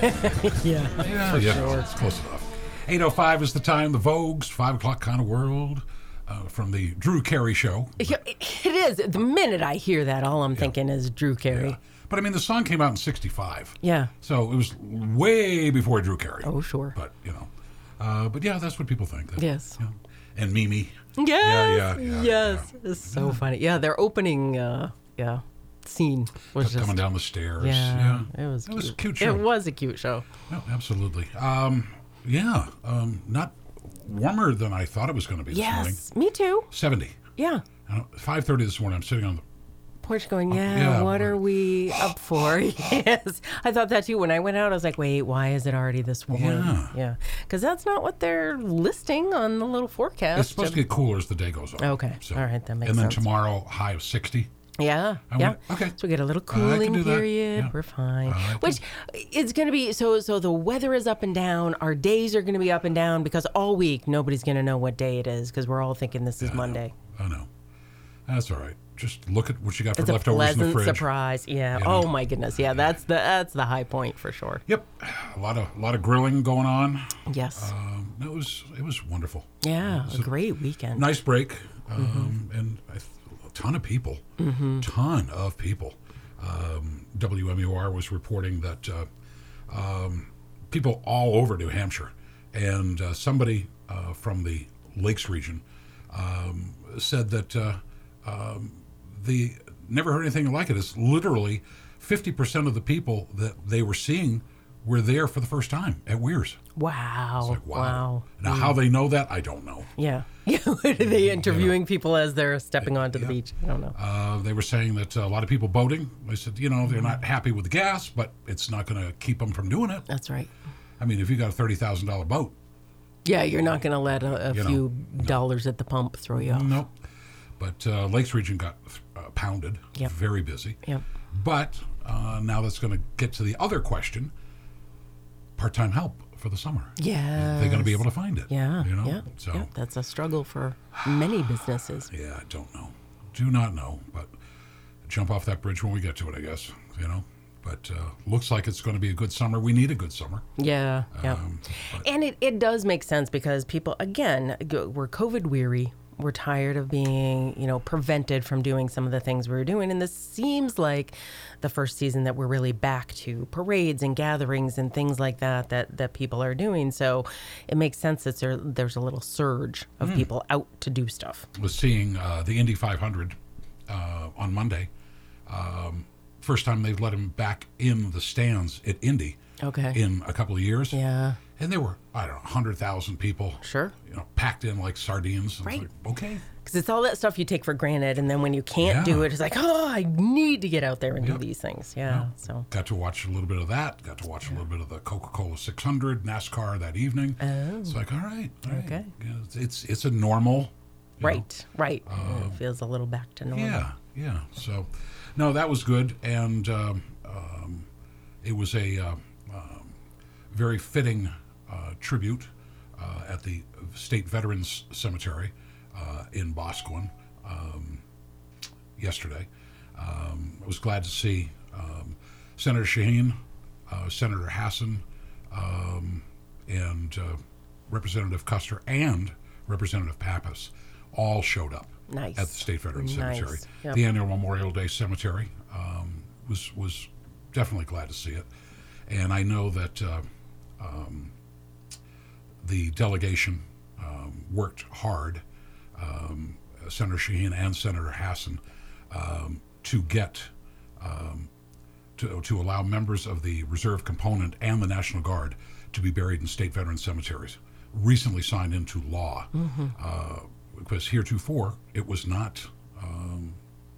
Sunday 2.0. Yeah. Yeah, for yeah, sure. it's close enough. 8.05 is the time, the Vogue's 5 o'clock kind of world uh, from the Drew Carey Show. Yeah, It is. The minute I hear that, all I'm thinking is Drew Carey. But I mean, the song came out in 65. Yeah. So it was way before Drew Carey. Oh, sure. But, you know. Uh, but yeah, that's what people think. Yes. Yeah. And Mimi. Yes. yeah, yeah, yes. It's so funny. Yeah, their opening, uh, yeah, scene was just. Coming down the stairs. Yeah, it was. It was a cute. cute show. It was a cute show. No, absolutely. Um, yeah. Um, not warmer than I thought it was going to be this morning. Yes, me too. 70. Yeah. Uh, 5.30 this morning, I'm sitting on the Porch going, yeah, Oh, yeah, what we're- are we up for? yes. I thought that too. When I went out, I was like, wait, why is it already this warm? Yeah. Yeah. Because that's not what they're listing on the little forecast. It's supposed to get cooler as the day goes on. Okay. All right, that makes sense. And then sense. tomorrow, high of 60. Yeah, I yeah. okay. So we get a little cooling period. yeah. We're fine. I like Which it's going to be so. So the weather is up and down. Our days are going to be up and down because all week nobody's going to know what day it is because we're all thinking this is Monday. I know. That's all right. Just look at what you got for It's leftovers in the fridge. surprise. Yeah. You know? Oh my goodness. Yeah. That's the that's the high point for sure. Yep. A lot of a lot of grilling going on. Yes. Um, it was it was wonderful. yeah. it's A a great weekend. Nice break. Um, Mm-hmm. And a ton of people. Ton of people. Um, WMUR was reporting that uh, um, people all over New Hampshire and uh, somebody uh, from the Lakes region um, said that uh, um, the never heard anything like it. It's literally 50% of the people that they were seeing were there for the first time at Weirs. Wow. Like, wow. wow. Now, how they know that, I don't know. Yeah. Yeah. are they interviewing people as they're stepping onto the beach? I don't know. Uh, they were saying that uh, a lot of people boating. They said, you know, they're not happy with the gas, but it's not going to keep them from doing it. That's right. I mean, if you got a thirty thousand dollar boat, Yeah, you're not going to let a, a You know, few dollars at the pump throw you off. nope. But uh, Lakes region got uh, pounded. Yep. Very busy. Yep. But uh, now that's going to get to the other question: part-time help for the summer. Yeah. They're going to be able to find it. Yeah. You know. Yeah. So yeah. That's a struggle for many businesses. yeah, I don't know. Do not know. But jump off that bridge when we get to it. I guess. You know. But uh, looks like it's going to be a good summer. We need a good summer. Yeah. Yeah. Um, and it, it does make sense because people, again, we're COVID weary. We're tired of being, you know, prevented from doing some of the things we were doing. And this seems like the first season that we're really back to parades and gatherings and things like that that, that people are doing. So it makes sense that there, there's a little surge of people out to do stuff. was seeing uh, the Indy 500 uh, on Monday. Um, first time they've let him back in the stands at Indy Okay. in a couple of years. yeah. And there were, I don't know, 100,000 people. Sure. You know, packed in like sardines. Right. like, okay. Because it's all that stuff you take for granted. And then when you can't do it, it's like, oh, I need to get out there and Yep. do these things. Yeah. So. Got to watch a little bit of that. Got to watch a little bit of the Coca Cola 600 NASCAR that evening. Oh. It's like, all right. all right. Okay. Yeah, it's, it's, a normal. you know, Right, right. it feels a little back to normal. Yeah, yeah. So, no, that was good, and um, um, it was a uh, um, very fitting uh, tribute uh, at the State Veterans Cemetery uh, in Boscawen um, yesterday. Um, I was glad to see um, Senator Shaheen, uh, Senator Hassan, um, and uh, Representative Kuster and Representative Pappas all showed up Nice. at the State Veterans Nice. Cemetery. Yep. The annual Memorial Day Cemetery um, was was definitely glad to see it, and I know that uh, um, the delegation um, worked hard, um, Senator Shaheen and Senator Hassan, um, to get um, to, to allow members of the reserve component and the National Guard to be buried in state veteran cemeteries. Recently signed into law, uh, because heretofore it was not, um,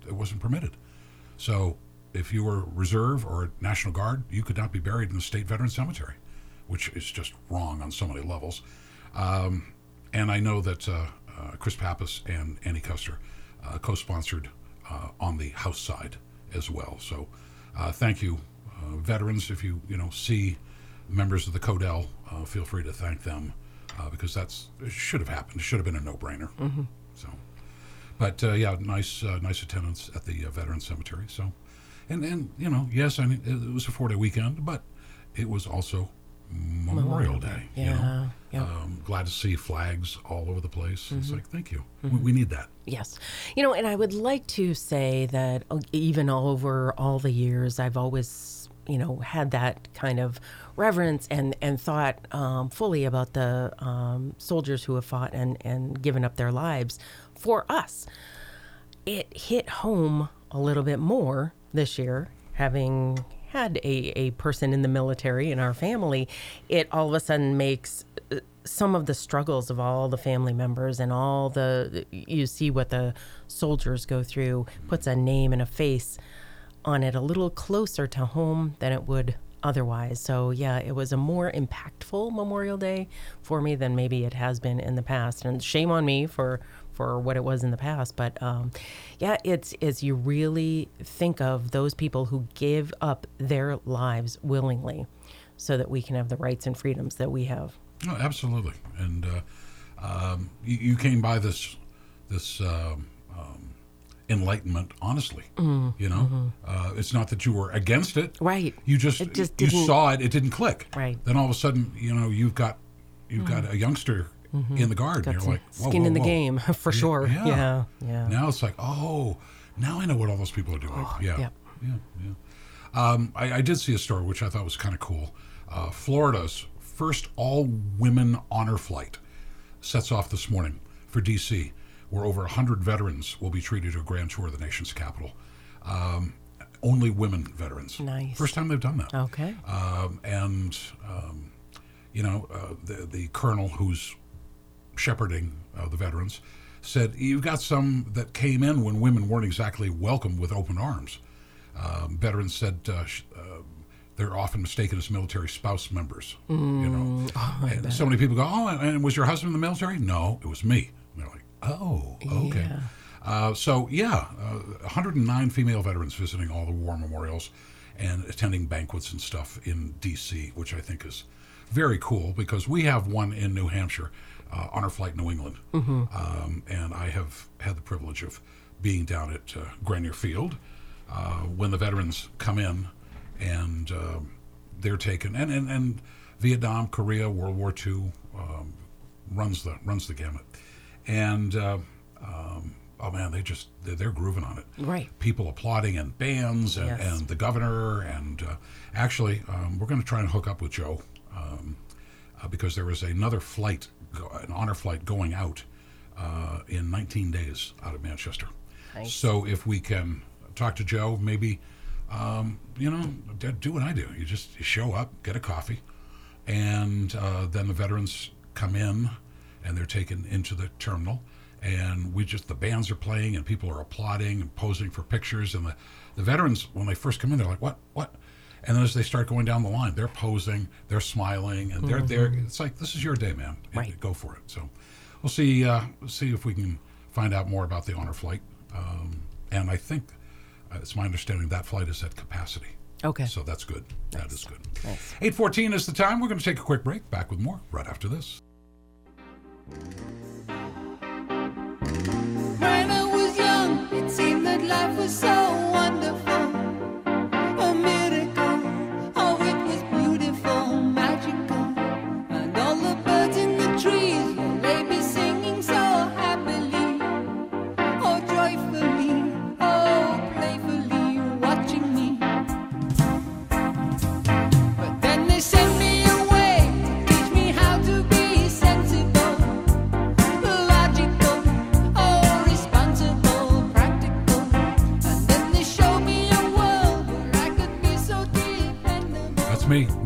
it wasn't permitted. So if you were reserve or National Guard, you could not be buried in the state veteran cemetery, which is just wrong on so many levels. Um, and I know that uh, uh, Chris Pappas and Annie Kuster uh, co-sponsored uh, on the House side as well. So uh, thank you, uh, veterans. If you you know see members of the CODEL, uh, feel free to thank them uh, because that's should have happened. It should have been a no-brainer. So, but uh, yeah, nice uh, nice attendance at the uh, Veterans Cemetery. So, And and you know, yes, I mean it, it was a four day weekend, but it was also Memorial, Day. Yeah. You know? yeah. Um, glad to see flags all over the place. Mm-hmm. It's like, thank you. We, we need that. Yes. You know, and I would like to say that uh, even over all the years, I've always, you know, had that kind of reverence and, and thought um, fully about the um, soldiers who have fought and, and given up their lives for us. It hit home a little bit more this year, having had a, a person in the military in our family. It all of a sudden makes uh, some of the struggles of all the family members and all the you see what the soldiers go through puts a name and a face on it a little closer to home than it would otherwise so yeah it was a more impactful memorial day for me than maybe it has been in the past and shame on me for for what it was in the past but um, yeah it's it's you really think of those people who give up their lives willingly so that we can have the rights and freedoms that we have No, absolutely. And uh, um, you, you came by this this um, um, enlightenment honestly. Mm-hmm. You know, uh, it's not that you were against it. Right. You just, It just you saw it. It didn't click. Right. Then all of a sudden, you know, you've got you've got a youngster in the guard. Mm-hmm. got you're like whoa, skin whoa, in the game for sure yeah. yeah yeah, Now it's like, oh, now I know what all those people are doing. yeah. yep. Yeah. Yeah. Um, I, I did see a story which I thought was kind of cool. Uh, Florida's first all women honor flight sets off this morning for D.C., where over 100 veterans will be treated to a grand tour of the nation's capital. Um, only women veterans. Nice. First time they've done that. okay Um, and, um, you know, uh, the, the colonel who's shepherding uh, the veterans said, You've got some that came in when women weren't exactly welcome with open arms. Um, veterans said uh, sh- uh, they're often mistaken as military spouse members. you know, and so many people go, "Oh, and was your husband in the military?" No, it was me. And they're like, "Oh, okay." Yeah. Uh, so yeah, uh, 109 female veterans visiting all the war memorials and attending banquets and stuff in D.C., which I think is very cool because we have one in New Hampshire, uh, Honor Flight New England, um, and I have had the privilege of being down at uh, Grenier Field uh, when the veterans come in and um they're taken and, and, and Vietnam, Korea, World War II um, runs the runs the gamut, and uh, um, oh man, they just they're, they're grooving on it. Right. People applauding and bands and, Yes. and the governor and uh, actually um, we're going to try and hook up with Joe um, uh, because there was another flight, an honor flight going out uh, in 19 days out of Manchester. Nice. So if we can talk to Joe, maybe um, you know do what I do. You just you show up, get a coffee, and uh, then the veterans come in and they're taken into the terminal and we just the bands are playing and people are applauding and posing for pictures and the, the veterans when they first come in they're like what what and then as they start going down the line they're posing they're smiling and they're there it's like this is your day man Right. go for it. So we'll see uh, see if we can find out more about the honor flight. Um, and i think uh, it's my understanding that flight is at capacity. Okay. So that's good. That is good. Nice. 814 is the time. We're going to take a quick break. Back with more right after this. When I was young, it seemed that life was so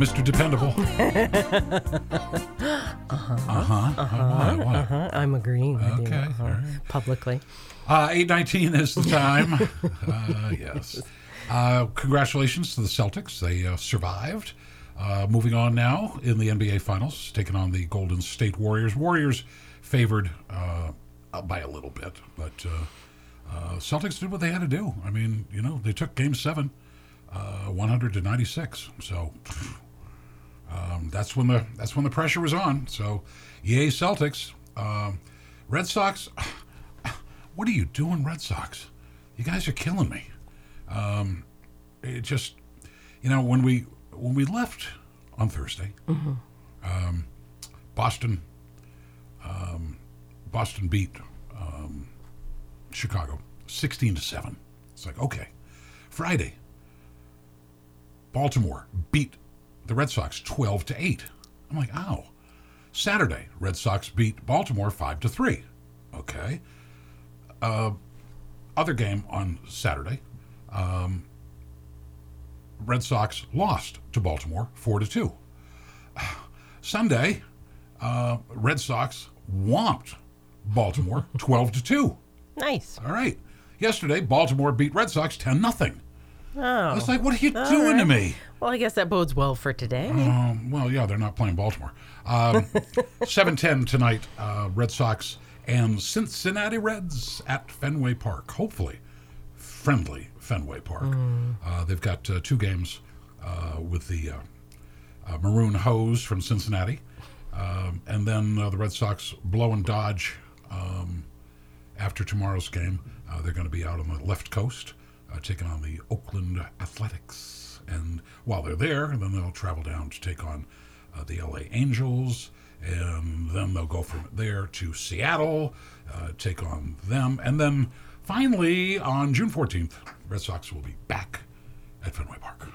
Mr. Dependable. uh-huh. Uh-huh. Why? Why? uh, i'm agreeing with you Okay, uh-huh, right. publicly Uh, 819 is the time. uh, yes. Uh, congratulations to the Celtics. They uh, survived. Uh, moving on now in the NBA Finals, taking on the Golden State Warriors. Warriors favored uh, uh, by a little bit, but uh, uh, Celtics did what they had to do. I mean, you know, they took Game Seven, uh, 100 to 96. So um, that's when the that's when the pressure was on. So, yay Celtics. Um, Red Sox. What are you doing, Red Sox? You guys are killing me. Um, it just, you know, when we when we left on Thursday, um, Boston, um, Boston beat um, Chicago sixteen to seven. It's like okay, Friday, Baltimore beat the Red Sox twelve to eight. I'm like, ow. Saturday, Red Sox beat Baltimore five to three. Okay. Uh, other game on Saturday, um, Red Sox lost to Baltimore four to two. Sunday, uh, Red Sox whomped Baltimore twelve to two. Nice. All right. Yesterday, Baltimore beat Red Sox ten nothing. Oh. I was like, "What are you doing to me?" Well, I guess that bodes well for today. Um, well, yeah, they're not playing Baltimore. Um, 7-10 tonight, uh, Red Sox and Cincinnati Reds at Fenway Park. Hopefully, friendly Fenway Park. Uh, they've got uh, two games uh, with the uh, uh, Maroon Hose from Cincinnati, um, and then uh, the Red Sox blow and dodge um, after tomorrow's game. Uh, they're going to be out on the left coast, uh, taking on the Oakland Athletics. And while they're there, then they'll travel down to take on uh, the LA Angels. And then they'll go from there to Seattle, uh, take on them. And then finally, on June 14th, Red Sox will be back at Fenway Park.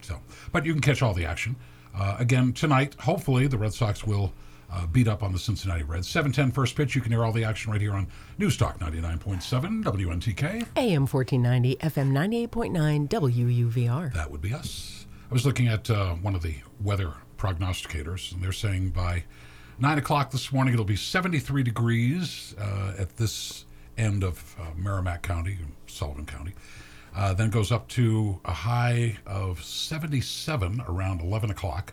So, but you can catch all the action. Uh, again, tonight, hopefully, the Red Sox will uh, beat up on the Cincinnati Reds. 7:10 first pitch. You can hear all the action right here on News Talk 99.7 WNTK. AM 1490, FM 98.9, WUVR. That would be us. I was looking at uh, one of the weather prognosticators, and they're saying by 9 o'clock this morning it'll be 73 degrees uh, at this end of uh, Merrimack County, Sullivan County. Uh, then goes up to a high of 77 around 11 o'clock.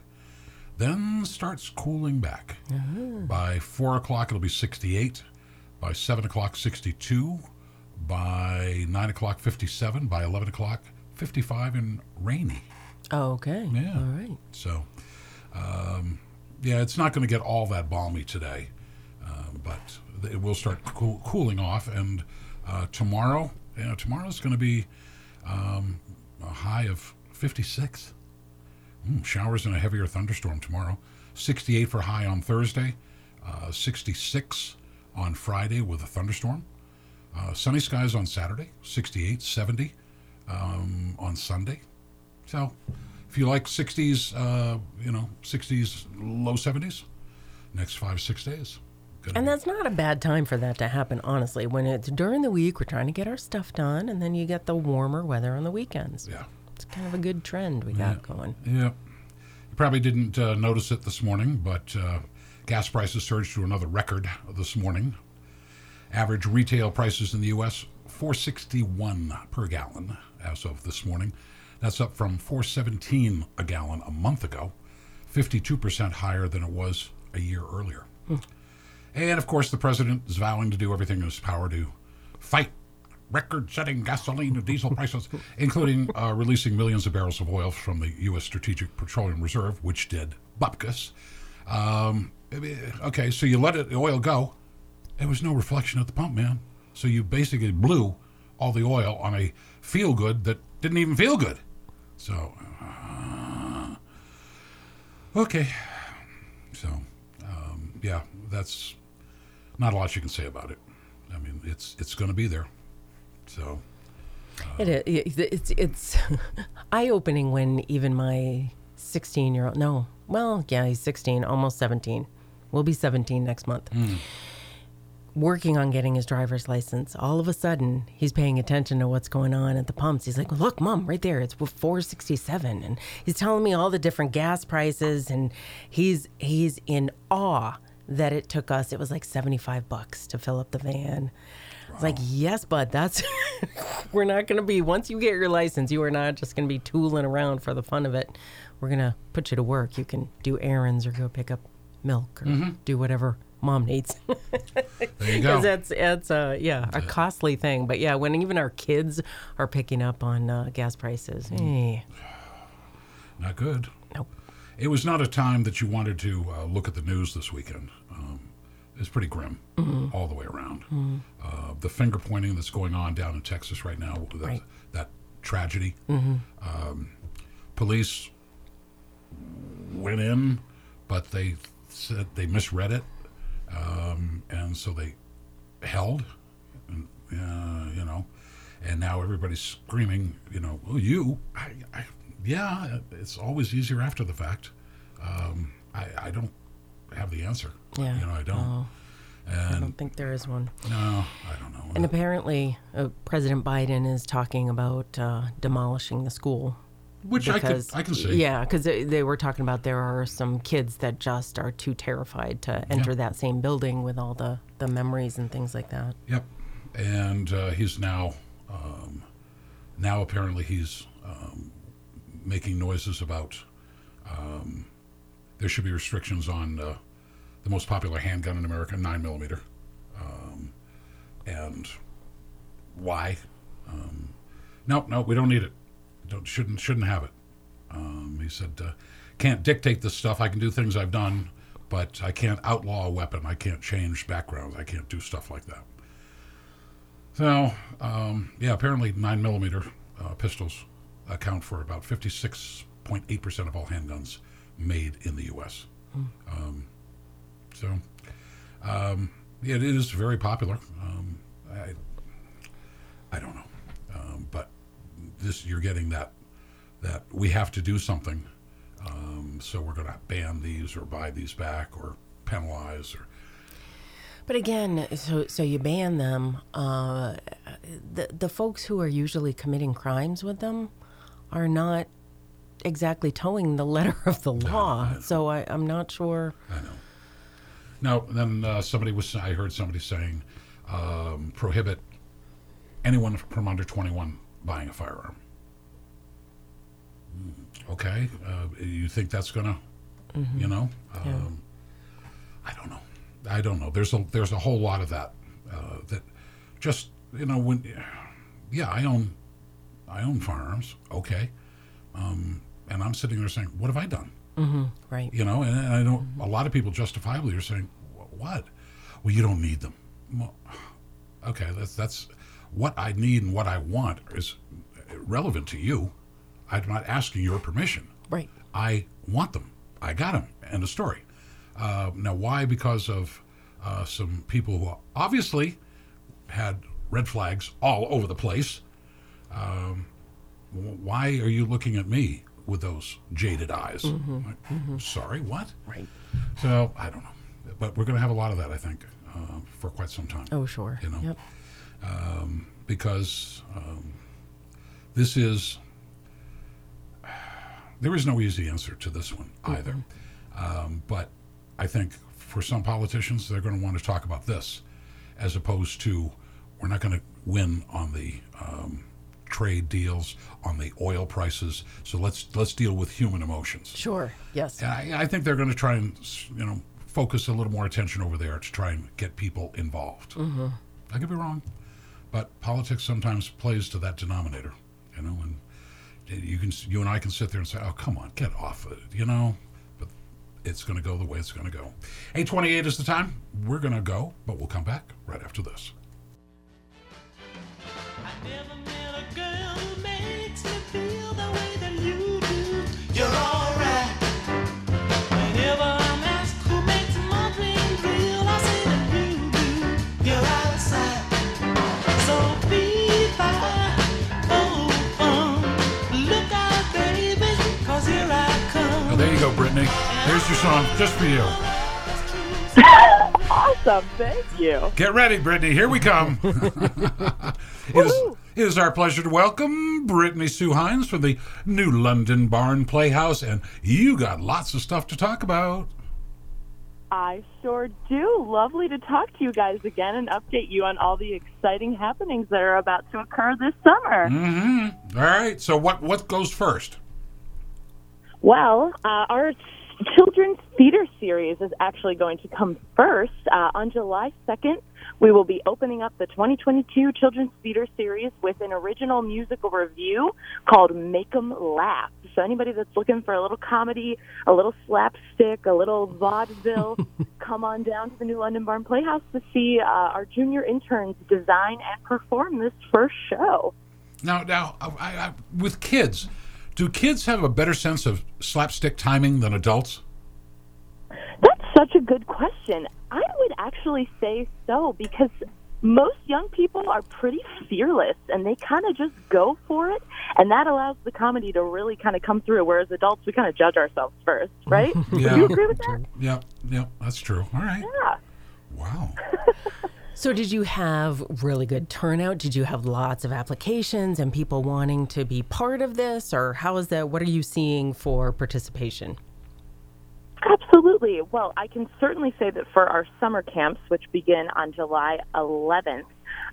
Then starts cooling back. By 4 o'clock it'll be 68. By 7 o'clock, 62. By 9 o'clock, 57. By 11 o'clock, 55 and rainy. Okay. Yeah. All right. So, um, yeah, it's not going to get all that balmy today, uh, but it will start cool, cooling off. And uh, tomorrow, you know, tomorrow's going to be um, a high of 56. Mm, showers and a heavier thunderstorm tomorrow. 68 for high on Thursday, uh, 66 on Friday with a thunderstorm. Uh, sunny skies on Saturday, 68, 70 um, on Sunday. So, if you like 60s, uh, you know, 60s, low 70s, next five, six days. And that's not a bad time for that to happen, honestly. When it's during the week, we're trying to get our stuff done, and then you get the warmer weather on the weekends. yeah. It's kind of a good trend we got going. Yeah. You probably didn't uh, notice it this morning, but uh, gas prices surged to another record this morning. Average retail prices in the U.S. 461 per gallon as of this morning. That's up from 417 a gallon a month ago, 52% higher than it was a year earlier. And of course, the president is vowing to do everything in his power to fight record setting gasoline and diesel prices, including uh, releasing millions of barrels of oil from the U.S. Strategic Petroleum Reserve, which did bupkis. Um, okay, so you let it, the oil go. There was no reflection at the pump, man. So you basically blew all the oil on a feel good that didn't even feel good. So, uh, okay. So, um, yeah, that's not a lot you can say about it. I mean, it's it's going to be there. So, uh, It is. It's it's eye opening when even my 16 year old. No, well, yeah, he's 16, almost 17. We'll be 17 next month. Hmm. Working on getting his driver's license. All of a sudden, he's paying attention to what's going on at the pumps. He's like, "Look, mom, right there. It's 467." And he's telling me all the different gas prices and he's he's in awe that it took us it was like 75 bucks to fill up the van. It's like, yes, bud, that's we're not going to be once you get your license, you are not just going to be tooling around for the fun of it. We're going to put you to work. You can do errands or go pick up milk or do whatever mom needs. there you go. Because that's it's uh yeah a costly thing. But yeah, when even our kids are picking up on uh, gas prices, eh, Not good. nope. It was not a time that you wanted to uh, look at the news this weekend. Um, it's pretty grim Mm-hmm. all the way around. Uh, the finger pointing that's going on down in Texas right now, that, Right. that tragedy. Um, police went in, but they said they misread it, um, and so they held, and, uh, you know, and now everybody's screaming, you know, well, you, I, I, yeah, it's always easier after the fact. Um, I, I don't have the answer. Yeah. You know, I don't. Oh, I don't think there is one. no, I don't know. And apparently, uh, President Biden is talking about uh, demolishing the school. Which I could, I can see. Yeah, because they, they were talking about there are some kids that just are too terrified to enter that same building with all the, the memories and things like that. Yep. And uh, he's now, um, now apparently he's um, making noises about um, there should be restrictions on uh, the most popular handgun in America, nine millimeter, um, and why? Um, no, no, we don't need it. Don't shouldn't shouldn't have it. Um, he said, uh, can't dictate this stuff. I can do things I've done, but I can't outlaw a weapon. I can't change backgrounds. I can't do stuff like that. So, um, yeah, apparently nine millimeter uh, pistols account for about 56.8% of all handguns made in the U.S. Um, so, um, yeah, it is very popular. Um, I, I don't know, um, but this you're getting that that we have to do something. Um, so we're going to ban these or buy these back or penalize or But again, so so you ban them. Uh, the the folks who are usually committing crimes with them are not exactly towing the letter of the law. So I, I'm not sure. I know. Now, then uh, somebody was, I heard somebody saying, um, prohibit anyone from under 21 buying a firearm. Hmm, Okay. Uh, you think that's going to, you know? Um, I don't know. I don't know. There's a, there's a whole lot of that, uh, that just, you know, when, yeah, I own, I own firearms. Okay. Um, and I'm sitting there saying, what have I done? Right. you know and, and i know a lot of people justifiably are saying "Wh- what? Well you don't need them. Well, okay that's that's what i need and what i want is relevant to you. I'm not asking your permission. Right. i want them. I got them end of story. Uh, now why? Because of uh, some people who obviously had red flags all over the place. Um, why are you looking at me with those jaded eyes? Like, sorry what? Right. so I don't know, but we're going to have a lot of that, I think, uh, for quite some time. Oh, sure. You know. Yep. Because um, this is there is no easy answer to this one either. Um, but I think for some politicians, they're going to want to talk about this, as opposed to we're not going to win on the um, trade deals, on the oil prices. So let's let's deal with human emotions. Sure. Yes. I, I think they're going to try and you know focus a little more attention over there to try and get people involved. Mm-hmm. I could be wrong, but politics sometimes plays to that denominator, you know. And you can you and I can sit there and say, "Oh, come on, get off of it," you know. But it's going to go the way it's going to go. Eight twenty-eight is the time. We're going to go, but we'll come back right after this. Brittany. Here's your song just for you. Awesome, thank you. Get ready, Brittany. Here we come. it, is, it is our pleasure to welcome Brittany Sue Hines from the New London Barn Playhouse, and you got lots of stuff to talk about. I sure do. Lovely to talk to you guys again and update you on all the exciting happenings that are about to occur this summer. Mm-hmm. All right. So what what goes first? Well, uh, our children's theater series is actually going to come first. Uh, on July 2nd, we will be opening up the 2022 Children's Theater Series with an original musical review called Make 'em Laugh. So anybody that's looking for a little comedy, a little slapstick, a little vaudeville, come on down to the New London Barn Playhouse to see uh, our junior interns design and perform this first show. Now, now, I, I, with kids, do kids have a better sense of slapstick timing than adults? That's such a good question. I would actually say so because most young people are pretty fearless and they kind of just go for it. And that allows the comedy to really kind of come through. Whereas adults, we kind of judge ourselves first, right? Yeah. Do you agree with that? Yeah, yeah, that's true. All right. Yeah. Wow. So, did you have really good turnout? Did you have lots of applications and people wanting to be part of this? Or how is that? What are you seeing for participation? Absolutely. Well, I can certainly say that for our summer camps, which begin on July 11th,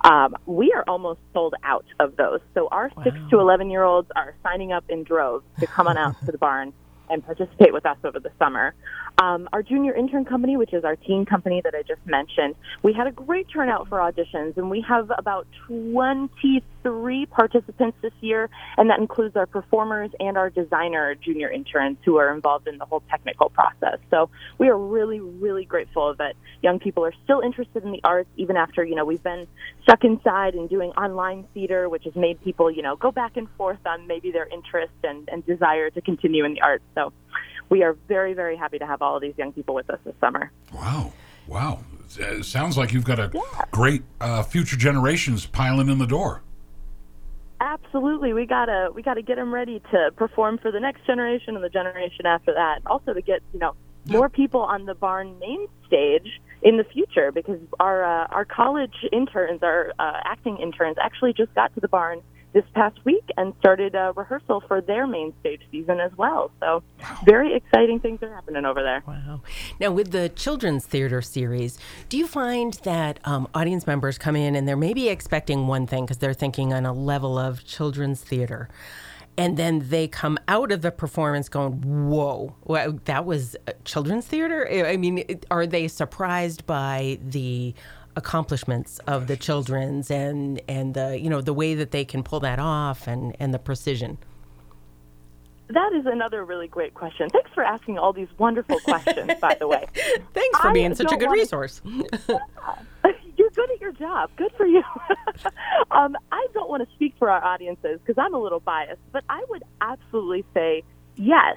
um, we are almost sold out of those. So our six to 11 year olds are signing up in droves to come on out to the barn and participate with us over the summer. Um, our junior intern company, which is our teen company that I just mentioned, we had a great turnout for auditions, and we have about 23 participants this year, and that includes our performers and our designer junior interns who are involved in the whole technical process. So we are really, really grateful that young people are still interested in the arts, even after you know we've been stuck inside and doing online theater, which has made people you know go back and forth on maybe their interest and, and desire to continue in the arts. So we are very, very happy to have all of these young people with us this summer. Wow. Wow. It sounds like you've got a great uh, future generations piling in the door. Absolutely, we gotta we gotta get them ready to perform for the next generation and the generation after that. Also, to get you know more people on the barn main stage in the future, because our uh, our college interns, our uh, acting interns, actually just got to the barn this past week and started uh, rehearsal for their main stage season as well. So, very exciting things are happening over there. Wow. Now, with the children's theater series, do you find that um, audience members come in and they're maybe expecting one thing because they're thinking on a level of children's theater? And then they come out of the performance going, whoa, well, that was uh, children's theater? I mean, are they surprised by the accomplishments of the children's and, and the, you know, the way that they can pull that off and, and the precision? That is another really great question. Thanks for asking all these wonderful questions, by the way. Thanks for I being such a good resource. You're good at your job. Good for you. um, I don't want to speak for our audiences because I'm a little biased, but I would absolutely say yes.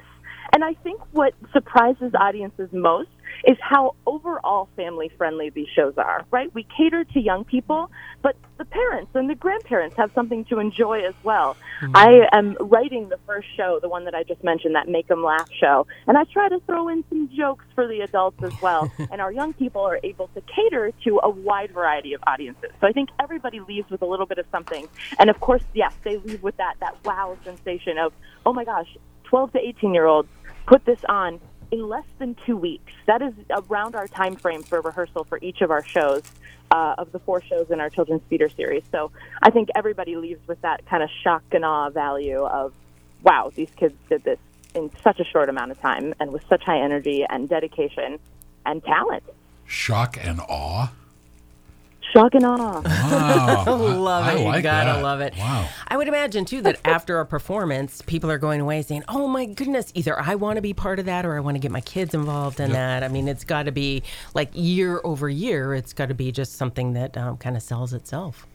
And I think what surprises audiences most is how overall family friendly these shows are, right? We cater to young people, but the parents and the grandparents have something to enjoy as well. Mm-hmm. I am writing the first show, the one that I just mentioned, that Make 'em Laugh show, and I try to throw in some jokes for the adults as well. and our young people are able to cater to a wide variety of audiences. So I think everybody leaves with a little bit of something. And of course, yes, they leave with that that wow sensation of, oh my gosh, 12 to 18 year olds put this on in less than two weeks. That is around our time frame for rehearsal for each of our shows, uh, of the four shows in our children's theater series. So I think everybody leaves with that kind of shock and awe value of, wow, these kids did this in such a short amount of time and with such high energy and dedication and talent. Shock and awe. Shock and awe. Wow. love I it. like you gotta that. love it. Wow. I would imagine too that after a performance, people are going away saying, "Oh my goodness, either I want to be part of that or I want to get my kids involved in Yep. that." I mean, it's got to be like year over year. It's got to be just something that um, kind of sells itself.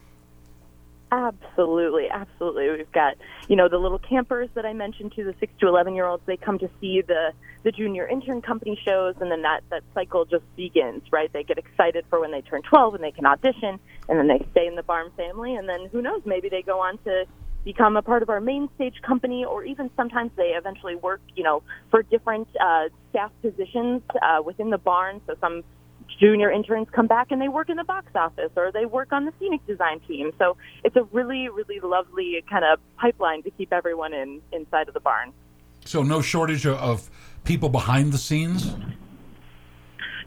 Absolutely, absolutely. We've got, you know, the little campers that I mentioned to the six to eleven year olds. They come to see the the junior intern company shows, and then that that cycle just begins. Right? They get excited for when they turn twelve and they can audition, and then they stay in the Barn family, and then who knows? Maybe they go on to become a part of our main stage company, or even sometimes they eventually work, you know, for different uh, staff positions uh, within the barn. So some junior interns come back and they work in the box office or they work on the scenic design team. So it's a really, really lovely kind of pipeline to keep everyone in inside of the barn. So no shortage of, of people behind the scenes.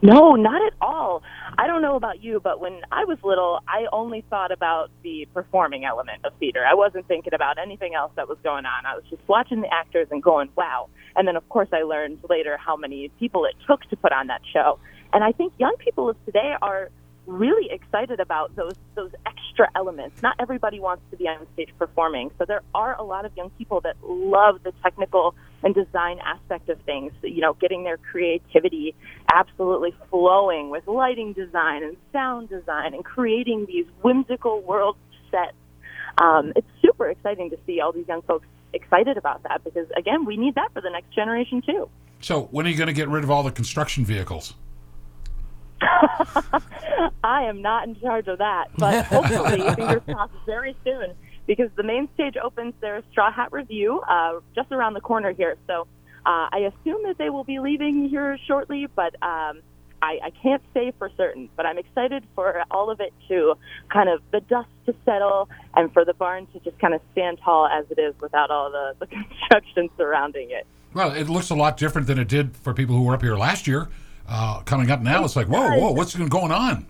No, not at all. I don't know about you, but when I was little, I only thought about the performing element of theater. I wasn't thinking about anything else that was going on. I was just watching the actors and going, wow. And then, of course, I learned later how many people it took to put on that show. And I think young people of today are really excited about those those extra elements. Not everybody wants to be on stage performing, so there are a lot of young people that love the technical and design aspect of things. You know, getting their creativity absolutely flowing with lighting design and sound design and creating these whimsical world sets. um, it's super exciting to see all these young folks excited about that because again, we need that for the next generation too. So when are you going to get rid of all the construction vehicles? I am not in charge of that, but hopefully, fingers crossed, very soon, because the main stage opens their Straw Hat Revue uh, just around the corner here. So uh, I assume that they will be leaving here shortly, but um, I, I can't say for certain. But I'm excited for all of it to kind of the dust to settle and for the barn to just kind of stand tall as it is without all the, the construction surrounding it. Well, it looks a lot different than it did for people who were up here last year. Uh, coming up now, it's like, whoa, whoa, what's going on?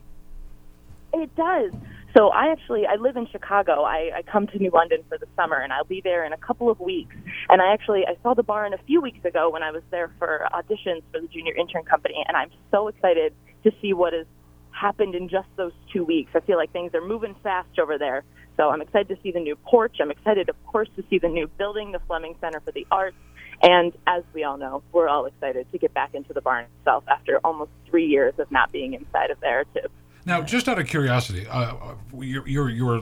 It does. So I actually I live in Chicago. I, I come to New London for the summer, and I'll be there in a couple of weeks. And I actually I saw the barn a few weeks ago when I was there for auditions for the junior intern company, and I'm so excited to see what has happened in just those two weeks. I feel like things are moving fast over there. So I'm excited to see the new porch. I'm excited, of course, to see the new building, the Fleming Center for the Arts. And as we all know, we're all excited to get back into the barn itself after almost three years of not being inside of there to Now, just out of curiosity, uh, your, your your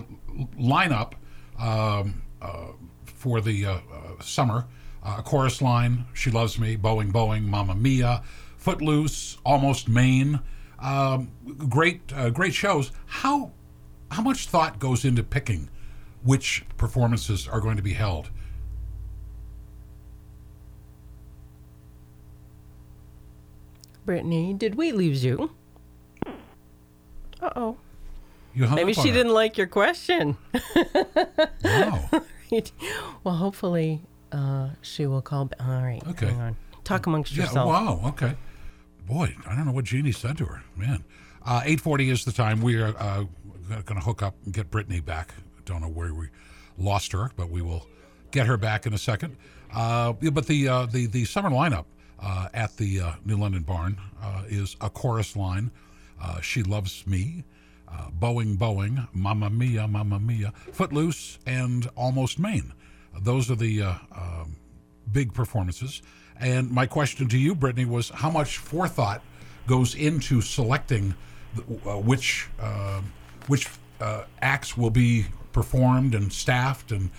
lineup um, uh, for the uh, uh, summer, uh, chorus line, "She Loves Me," "Boeing Boeing," "Mamma Mia," "Footloose," "Almost Maine," um, great uh, great shows. How how much thought goes into picking which performances are going to be held? Brittany, did we lose you? Uh oh. You hung Maybe up on she her. didn't like your question. Wow. well, hopefully uh, she will call. ba- All right. Okay. Hang on. Talk amongst Yeah. yourself. Wow. Okay. Boy, I don't know what Jeannie said to her. Man, uh, eight forty is the time. We are uh, going to hook up and get Brittany back. Don't know where we lost her, but we will get her back in a second. Uh, yeah, but the uh, the the summer lineup uh, at the uh, New London Barn uh, is a chorus line. Uh, she loves me. Uh, Boeing, Boeing, Mamma Mia, Mamma Mia, Footloose, and Almost Maine. Those are the um, big performances. And my question to you, Brittany, was how much forethought goes into selecting which uh, which acts will be performed and staffed, and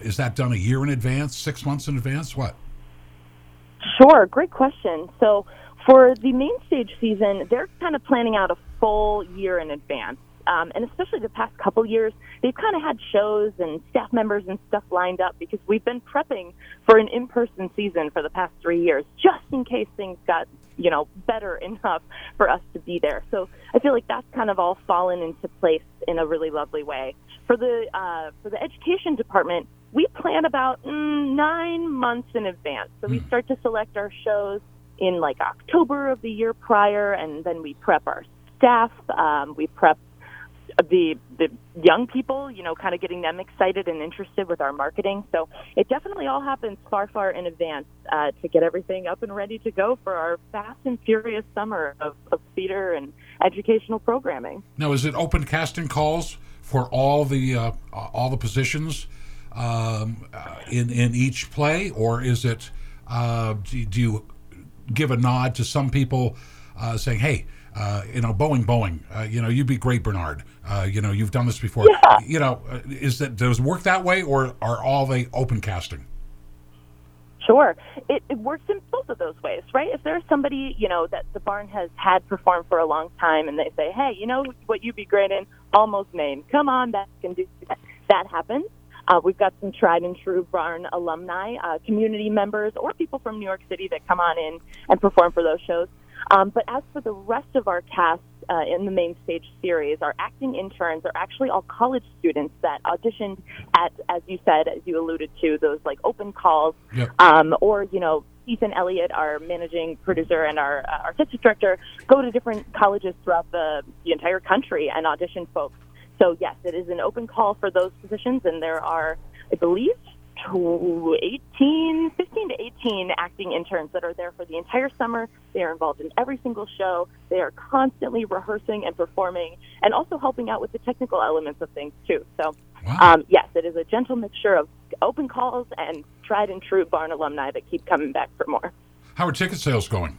is that done a year in advance, six months in advance? What? Sure, great question. So for the main stage season, they're kind of planning out a full year in advance. Um, and especially the past couple years, they've kind of had shows and staff members and stuff lined up because we've been prepping for an in-person season for the past three years, just in case things got, you know, better enough for us to be there. So I feel like that's kind of all fallen into place in a really lovely way. For the uh, for the education department, we plan about mm, nine months in advance. So we start to select our shows in like October of the year prior, and then we prep our staff. Um, we prep the the young people, you know, kind of getting them excited and interested with our marketing. So it definitely all happens far, far in advance uh, to get everything up and ready to go for our fast and furious summer of, of theater and educational programming. Now, is it open casting calls for all the uh, all the positions um, uh, in in each play, or is it uh, do, do you give a nod to some people uh, saying, "Hey, uh, you know, Boeing, Boeing, uh, you know, you'd be great, Bernard. Uh, you know, you've done this before. You know, is that does it work that way, or are all they open casting? Sure. It, it works in both of those ways, right? If there's somebody, you know, that the barn has had perform for a long time and they say, hey, you know what you'd be great in? Almost Maine. Come on back and do that. That happens. Uh, we've got some tried and true barn alumni, uh, community members, or people from New York City that come on in and perform for those shows. Um, but as for the rest of our cast uh, in the main stage series, our acting interns are actually all college students that auditioned at, as you said, as you alluded to, those like open calls, Yep. um, or you know, Ethan Elliott, our managing producer and our uh, artistic director, go to different colleges throughout the, the entire country and audition folks. So yes, it is an open call for those positions, and there are, I believe, tw- 18, 15 to 18 acting interns that are there for the entire summer. They are involved in every single show. They are constantly rehearsing and performing, and also helping out with the technical elements of things too. So, Wow. um, yes, it is a gentle mixture of open calls and tried and true Barn alumni that keep coming back for more. How are ticket sales going?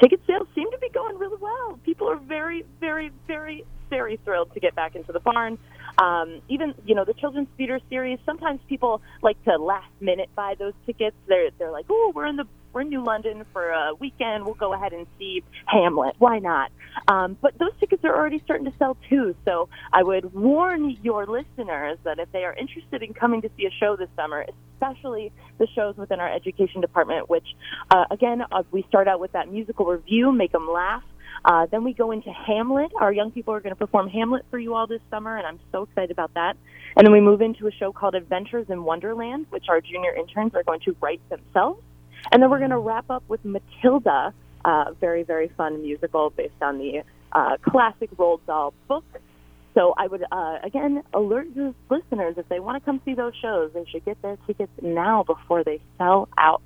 Ticket sales seem to be going really well. People are very, very, very very thrilled to get back into the barn. Um, even you know the children's theater series. Sometimes people like to last minute buy those tickets. They're they're like, oh, we're in the we're in New London for a weekend. We'll go ahead and see Hamlet. Why not? Um, but those tickets are already starting to sell too. So I would warn your listeners that if they are interested in coming to see a show this summer, especially the shows within our education department, which uh, again uh, we start out with that musical review, make them laugh. Uh, then we go into Hamlet. Our young people are going to perform Hamlet for you all this summer, and I'm so excited about that. And then we move into a show called Adventures in Wonderland, which our junior interns are going to write themselves. And then we're going to wrap up with Matilda, uh, very, very fun musical based on the uh, classic Roald Dahl book. So I would, uh, again, alert listeners if they want to come see those shows, they should get their tickets now before they sell out.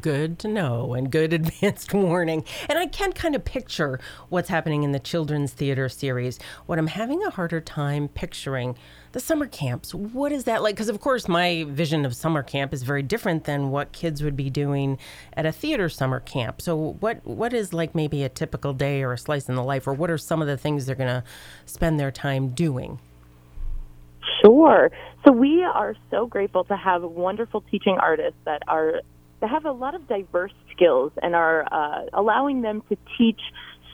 Good to know and good advanced warning. And I can kind of picture what's happening in the children's theater series. What I'm having a harder time picturing the summer camps. What is that like? Because, of course, my vision of summer camp is very different than what kids would be doing at a theater summer camp. So, what what is like maybe a typical day or a slice in the life, or what are some of the things they're going to spend their time doing? Sure. So we are so grateful to have wonderful teaching artists that are that have a lot of diverse skills and are uh, allowing them to teach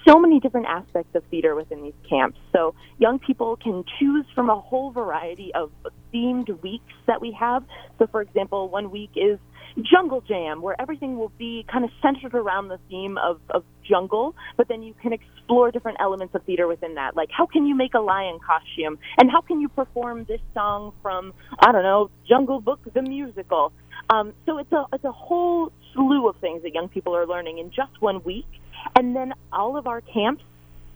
so many different aspects of theater within these camps. So young people can choose from a whole variety of themed weeks that we have. So for example, one week is Jungle Jam, where everything will be kind of centered around the theme of, of jungle, but then you can explore different elements of theater within that. Like, how can you make a lion costume? And how can you perform this song from, I don't know, Jungle Book the musical? Um, so it's a, it's a whole slew of things that young people are learning in just one week. And then all of our camps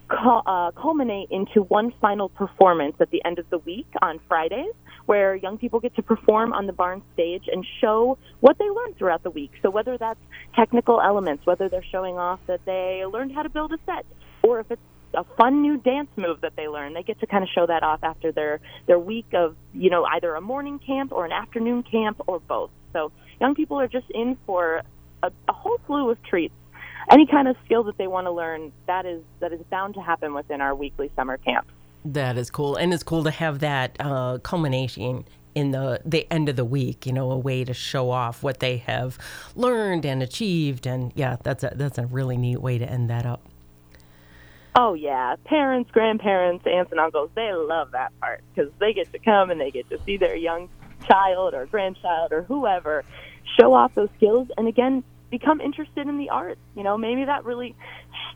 cu- uh, culminate into one final performance at the end of the week on Fridays, where young people get to perform on the barn stage and show what they learned throughout the week. So whether that's technical elements, whether they're showing off that they learned how to build a set, or if it's a fun new dance move that they learn, they get to kind of show that off after their their week of you know either a morning camp or an afternoon camp or both. So young people are just in for a, a whole slew of treats any kind of skill that they want to learn that is that is bound to happen within our weekly summer camp. That is cool, and it's cool to have that uh, culmination in the the end of the week. You know, a way to show off what they have learned and achieved, and yeah, that's a that's a really neat way to end that up. Oh yeah, parents, grandparents, aunts and uncles, they love that part because they get to come and they get to see their young child or grandchild or whoever show off those skills and again become interested in the arts. You know, maybe that really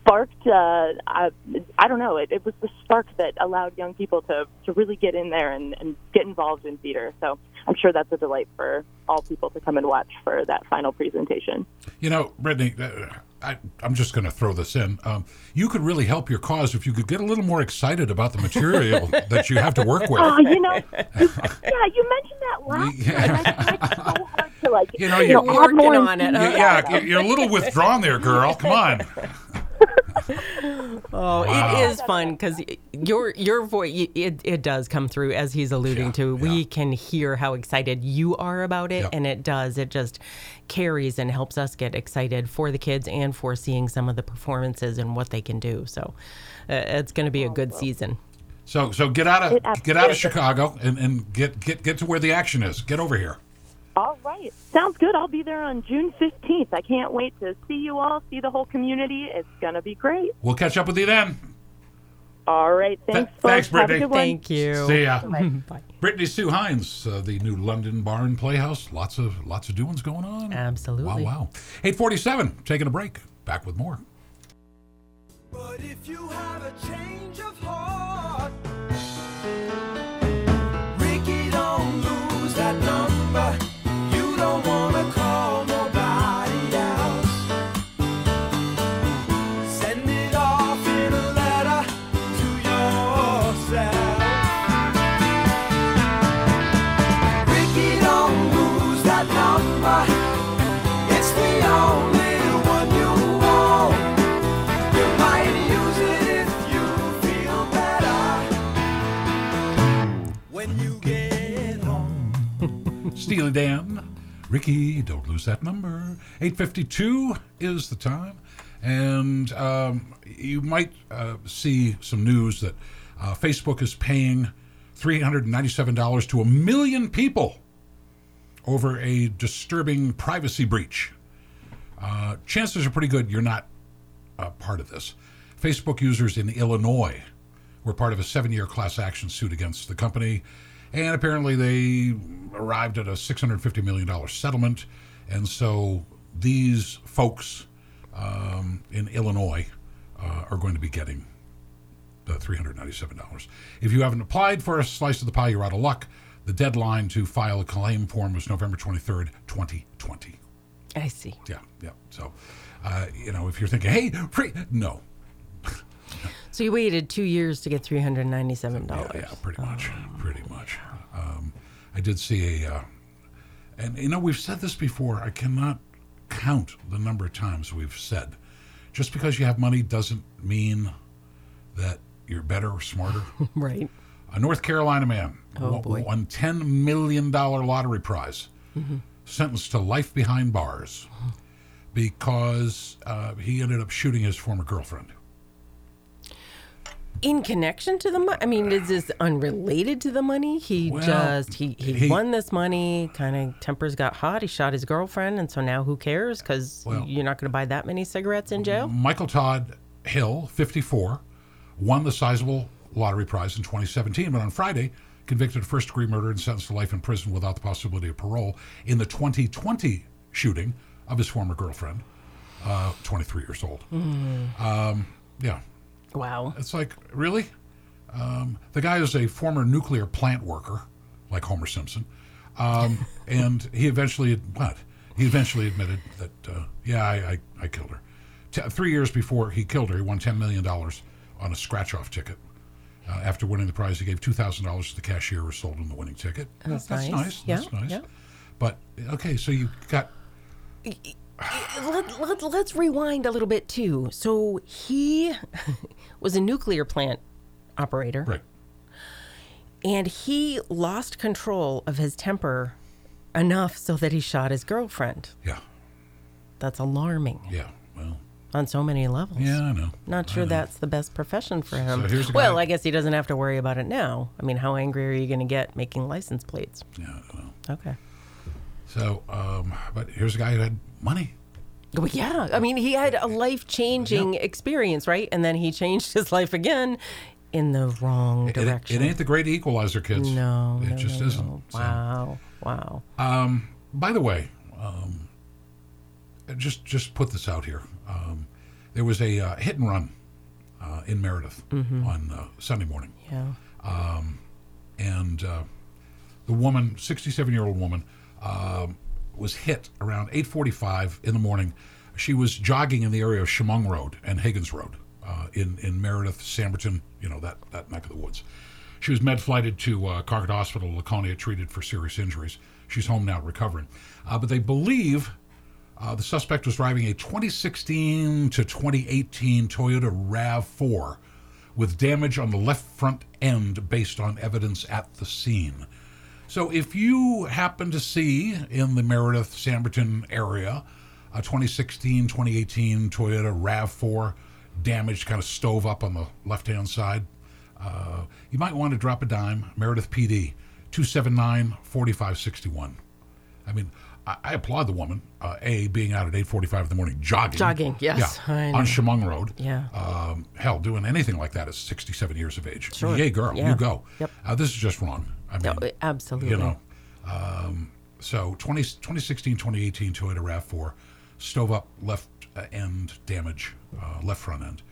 sparked. Uh, I, I don't know. It, it was the spark that allowed young people to to really get in there and, and get involved in theater. So I'm sure that's a delight for all people to come and watch for that final presentation. You know, Brittany, I, I'm just going to throw this in. Um, you could really help your cause if you could get a little more excited about the material that you have to work with. Oh, you know, you, yeah, you mentioned that last year, and I tried so hard to like, You know, you you're know, working on it, huh? yeah, you're a little withdrawn there, girl. Come on. Oh, Wow. it is fun because your your voice it, it does come through as he's alluding Yeah, to. We yeah. can hear how excited you are about it, Yep. and it does. It just carries and helps us get excited for the kids and for seeing some of the performances and what they can do. So uh, it's going to be a good season. So, so get out of get out of. Chicago and, and get get get to where the action is. Get over here. All right. Sounds good. I'll be there on June 15th. I can't wait to see you all, see the whole community. It's going to be great. We'll catch up with you then. All right. Thanks, Th- folks. thanks, Brittany. Thank you. See ya. Bye. Brittany Sue Hines, uh, the new London Barn Playhouse. Lots of lots of doings going on. Absolutely. Wow, wow. Eight forty-seven. Taking a break. Back with more. But if you have a change of heart, Steely Dan, Ricky, don't lose that number. 852 is the time. And um, you might uh, see some news that Uh, Facebook is paying $397 to a million people over a disturbing privacy breach. Uh, chances are pretty good you're not part of this. Facebook users in Illinois were part of a seven year class action suit against the company. And apparently they arrived at a $650 million settlement. And so these folks um, in Illinois uh, are going to be getting the $397. If you haven't applied for a slice of the pie, you're out of luck. The deadline to file a claim form was November 23rd, 2020. I see. Yeah, yeah. So, uh, you know, if you're thinking, hey, free, no. So you waited two years to get three hundred ninety-seven dollars. yeah, pretty much, pretty much. Um, I did see a, uh, and you know, we've said this before. I cannot count the number of times we've said, just because you have money doesn't mean that you're better or smarter. Right. A North Carolina man Oh, won, boy. won $10 million lottery prize, Mm-hmm. sentenced to life behind bars because uh, he ended up shooting his former girlfriend. In connection to the money, I mean, is this unrelated to the money? He Well, just he, he he- won this money. Kind of tempers got hot. He shot his girlfriend, and so now who cares? Because Well- you're not going to buy that many cigarettes in jail. Michael Todd Hill, 54, won the sizable lottery prize in 2017, but on Friday, convicted of first degree murder and sentenced to life in prison without the possibility of parole in the 2020 shooting of his former girlfriend, uh, 23 years old. Um, yeah. Wow. It's like, really? Um, the guy is a former nuclear plant worker, like Homer Simpson. Um, and he eventually, what? He eventually admitted that, uh, yeah, I, I, I killed her. T- three years before he killed her, he won $10 million on a scratch off ticket. Uh, after winning the prize, he gave $2,000 to the cashier who sold him the winning ticket. That's That's nice. nice. Yeah, That's nice. yeah. But, okay, so you got, Let, let, let's rewind a little bit too. So he was a nuclear plant operator, right. and he lost control of his temper enough so that he shot his girlfriend. Yeah. That's alarming Yeah. Well, on so many levels. yeah, I know. Not sure that's the best profession for him. So well, guy- I guess he doesn't have to worry about it now. I mean, how angry are you going to get making license plates? Yeah. Okay. So, um, but here's a guy who had money. Well, yeah. I mean, he had a life changing experience, right? And then he changed his life again in the wrong It, direction. it ain't the great equalizer, kids. no, it no, just no, isn't. no. So, Wow. Wow. um, by the way, um, just just put this out here. Um, there was a uh, hit and run uh, in Meredith Mm-hmm. on uh, Sunday morning, Yeah. and uh, the woman, 67 year old woman, um, was hit around 8:45 in the morning. She was jogging in the area of Chemung Road and Higgins Road uh, in in Meredith, Sanbornton, you know that that neck of the woods. She was med flighted to uh, Hospital, Laconia, treated for serious injuries. She's home now, recovering. Uh, but they believe uh, the suspect was driving a 2016 to 2018 Toyota RAV4 with damage on the left front end based on evidence at the scene. So if you happen to see in the Meredith Sanbornton area a 2016 2018 Toyota RAV4 damaged, kind of stove up on the left hand side, uh, you might want to drop a dime. Meredith PD 279 4561. I mean, I, applaud the woman. Uh, a being out at 8:45 in the morning jogging. Jogging, yes, Yeah, on Chemung Road. Yeah. Um, hell, doing anything like that at 67 years of age. Sure. Yay, girl, Yeah. you go. Yep. Uh, this is just wrong. I mean, Oh, absolutely. you know. Um, so 20, 2016, 2018 Toyota RAV4, stove up left uh, end damage, uh, left front end.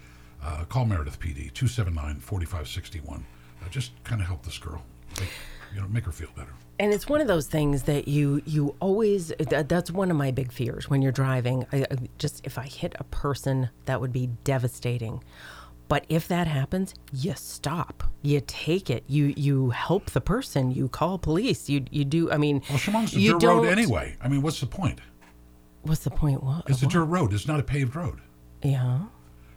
Uh, call Meredith PD 279 4561. Uh, just kind of help this girl, make, you know, make her feel better. And it's one of those things that you you always that, that's one of my big fears when you're driving. I, I- just if I hit a person, that would be devastating. But if that happens, you stop. You take it. You you help the person. You call police. You you do. I mean, Well, Chemung's a you dirt road anyway. I mean, what's the point? What's the point? What? It's a what? dirt road. It's not a paved road. Yeah.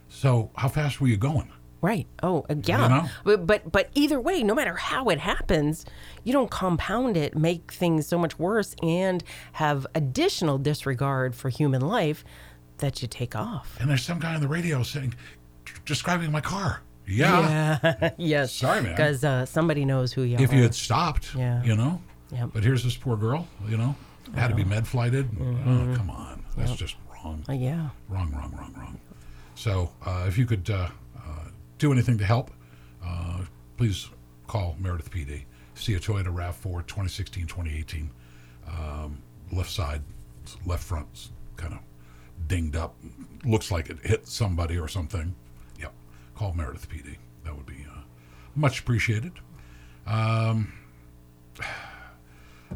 So how fast were you going? Right. Oh, uh, yeah. know? But, but but either way, no matter how it happens, you don't compound it, make things so much worse, and have additional disregard for human life that you take off. And there's some guy on the radio saying, describing my car. Yeah. yeah. yes. Sorry, man. Because uh, somebody knows who you If are. If you had stopped, Yeah. you know. Yep. But here's this poor girl, you know, had to be med flighted. Oh, come on. That's just wrong. Uh, yeah. Wrong, wrong, wrong, wrong. So uh, if you could uh, do anything to help, uh, please call Meredith PD. See a Toyota RAV4 2016 2018. Um, left side, left front, kind of dinged up. Looks like it hit somebody or something. Yep. Call Meredith PD. That would be uh, much appreciated. Um,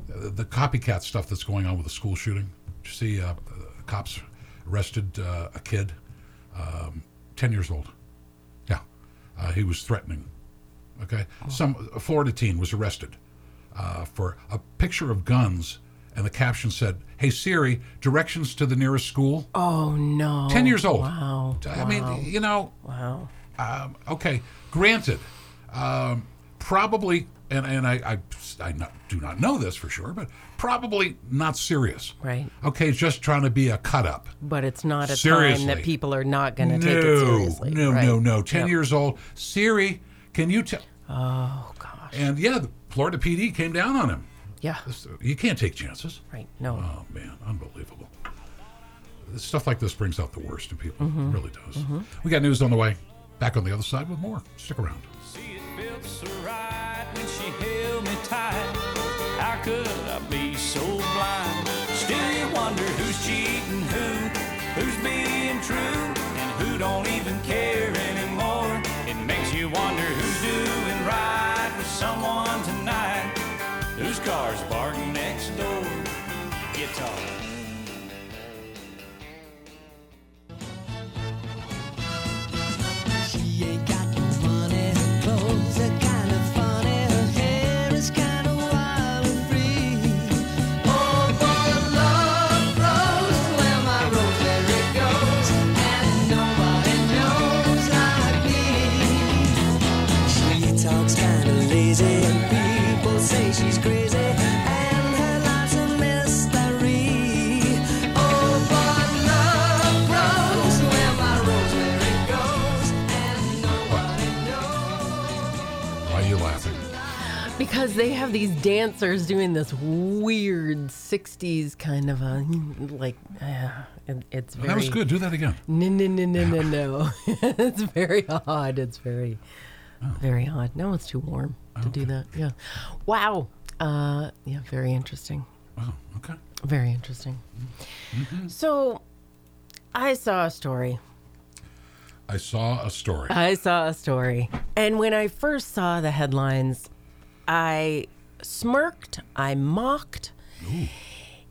the, the copycat stuff that's going on with the school shooting. Did you see uh, cops arrested uh, a kid, um, 10 years old. Uh, he was threatening. Okay. Some a Florida teen was arrested uh, for a picture of guns, and the caption said, Hey Siri, directions to the nearest school. Oh no. 10 years old. Wow. I mean, you know, Wow. um, okay, granted, um, probably, and, and I, I, I not, do not know this for sure, but probably not serious. Right. Okay, just trying to be a cut up. But it's not a time Seriously. that people are not going to No, take it seriously. no, right? no, no. 10 Yep. years old. Siri, can you tell? Oh gosh. And yeah, the Florida PD came down on him. Yeah. You can't take chances. Right. No. Oh, man, unbelievable. Stuff like this brings out the worst in people. It mm-hmm. really does. Mm-hmm. We got news on the way. Back on the other side with more. Stick around. Felt so right when she held me tight. How could I be so blind? Still, you wonder who's cheating who, who's being true, and who don't even care anymore. It makes you wonder who's doing right with someone tonight. Whose car's parked Because they have these dancers doing this weird '60s kind of a like. Uh, it, it's very. That was good. Do that again. No, no, no, no, no, no. it's very odd. It's very, very odd. No, it's too warm to do that. Yeah. Wow. Uh, yeah. Very interesting. Oh, okay. Very interesting. So, I saw a story. I saw a story. I saw a story. And when I first saw the headlines, I smirked, I mocked.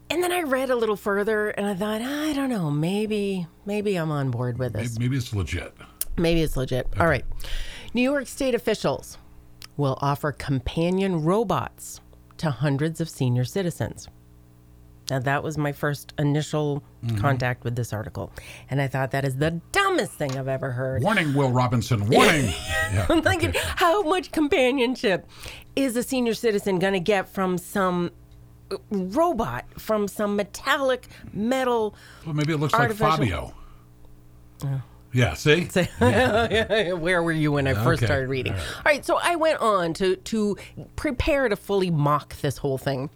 And then I read a little further and I thought, I don't know, maybe maybe I'm on board with this. maybe it's legit. Maybe it's legit. All right. New York State officials will offer companion robots to hundreds of senior citizens. Now, that was my first initial contact with this article. And I thought that is the dumbest thing I've ever heard. Warning, Will Robinson. Warning. yeah. I'm thinking, how much companionship is a senior citizen going to get from some uh, robot, from some metallic metal? Well, maybe it looks Artificial- like Fabio. Yeah, see? Where were you when I first Okay, started reading? all All right. right. so I went on to to prepare to fully mock this whole thing.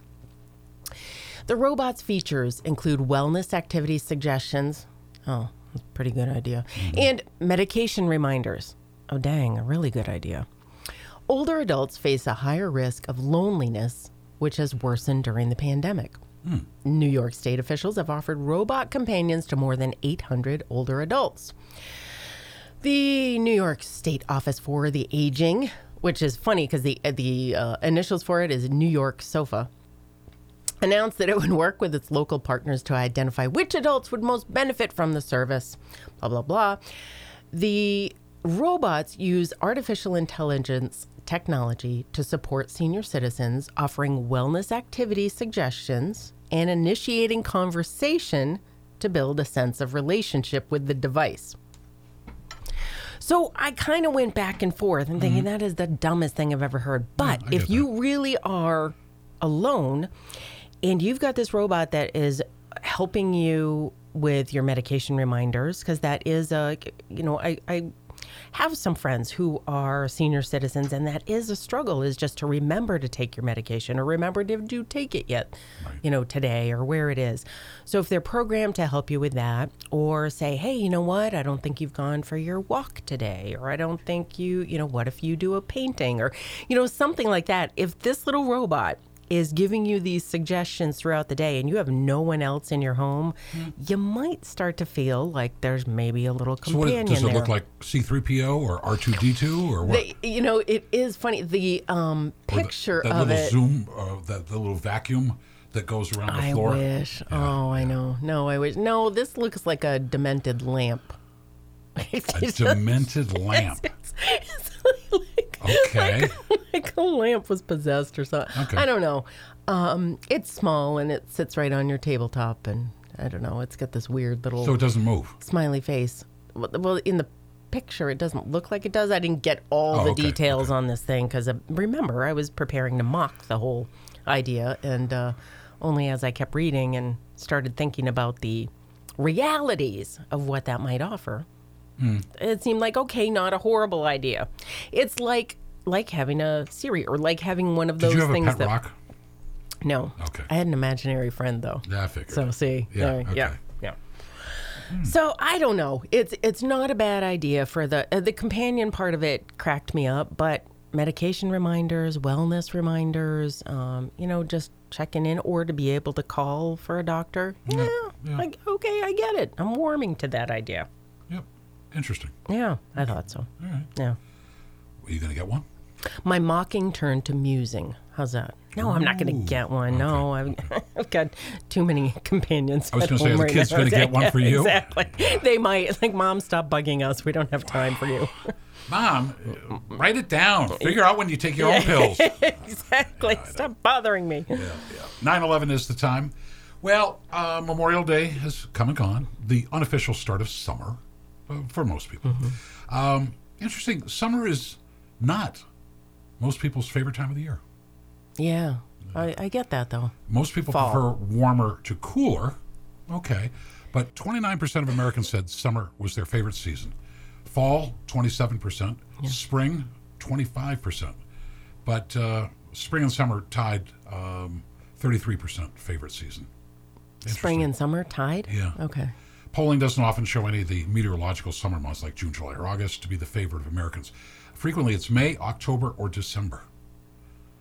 The robot's features include wellness activity suggestions. Oh, that's a pretty good idea. Mm-hmm. And medication reminders. Oh, dang, a really good idea. Older adults face a higher risk of loneliness, which has worsened during the pandemic. Hmm. New York State officials have offered robot companions to more than 800 older adults. The New York State Office for the Aging, which is funny because the uh, the uh, initials for it is New York Sofa, announced that it would work with its local partners to identify which adults would most benefit from the service. Blah blah blah. The robots use artificial intelligence technology to support senior citizens, offering wellness activity suggestions and initiating conversation to build a sense of relationship with the device. So I kind of went back and forth and thinking that is the dumbest thing I've ever heard. But Mm-hmm. If you really are alone and you've got this robot that is helping you with your medication reminders, because that is a, you know, I, I, have some friends who are senior citizens, and that is a struggle. Is just to remember to take your medication or remember did you take it yet, you know, today or where it is. So if they're programmed to help you with that, or say, hey, you know what, I don't think you've gone for your walk today, or I don't think you, you know, what if you do a painting, or you know, something like that. If this little robot is giving you these suggestions throughout the day and you have no one else in your home, you might start to feel like there's maybe a little companion. So what does it there. look like? C3PO or R2D2 or what? They, you know, it is funny. The um, Or the- picture that of little it. zoom, uh, that the little vacuum that goes around the I floor. wish. oh, I know. No, I wish. No, this looks like a demented lamp. A demented lamp. It's, it's like, Okay. like a lamp was possessed or something. Okay. I don't know. Um, it's small and it sits right on your tabletop, and I don't know. It's got this weird little So it doesn't move. smiley face. Well, well, in the picture, it doesn't look like it does. I didn't get all Oh, the okay, details okay. on this thing because remember, I was preparing to mock the whole idea, and uh, only as I kept reading and started thinking about the realities of what that might offer, Hmm. it seemed like okay, not a horrible idea. It's like like having a Siri or like having one of those Did you have a things pet that rock? no. Okay. I had an imaginary friend though. Yeah, I figured. So see, Yeah, yeah, okay. yeah. So I don't know. It's it's not a bad idea for the uh, the companion part of it cracked me up, but medication reminders, wellness reminders, um, you know, just checking in or to be able to call for a doctor. Yeah, yeah. like okay, I get it. I'm warming to that idea. Interesting. Yeah, I thought so. All right. Yeah. Are you going to get one? My mocking turned to musing. How's that? No, I'm not going to get one. No, I've, I've got too many companions. I was at gonna say, the right kids now. gonna get one for you? Exactly. They might. Like, mom, stop bugging us. We don't have time for you. Mom, uh, write it down. Figure out when you take your own pills. exactly. Stop bothering me. 9 11 is the time. Well, uh, Memorial Day has come and gone, the unofficial start of summer for most people. Mm-hmm. Um, interesting, summer is not most people's favorite time of the year. Yeah, I, I get that though. Most people Fall. prefer warmer to cooler. Okay. But 29% of Americans said summer was their favorite season. Fall, 27%. Spring, 25%. But uh, spring and summer tied um, 33% favorite season. Spring and summer tied. Yeah. Okay. Polling doesn't often show any of the meteorological summer months like June, July, or August to be the favorite of Americans. Frequently, it's May, October, or December.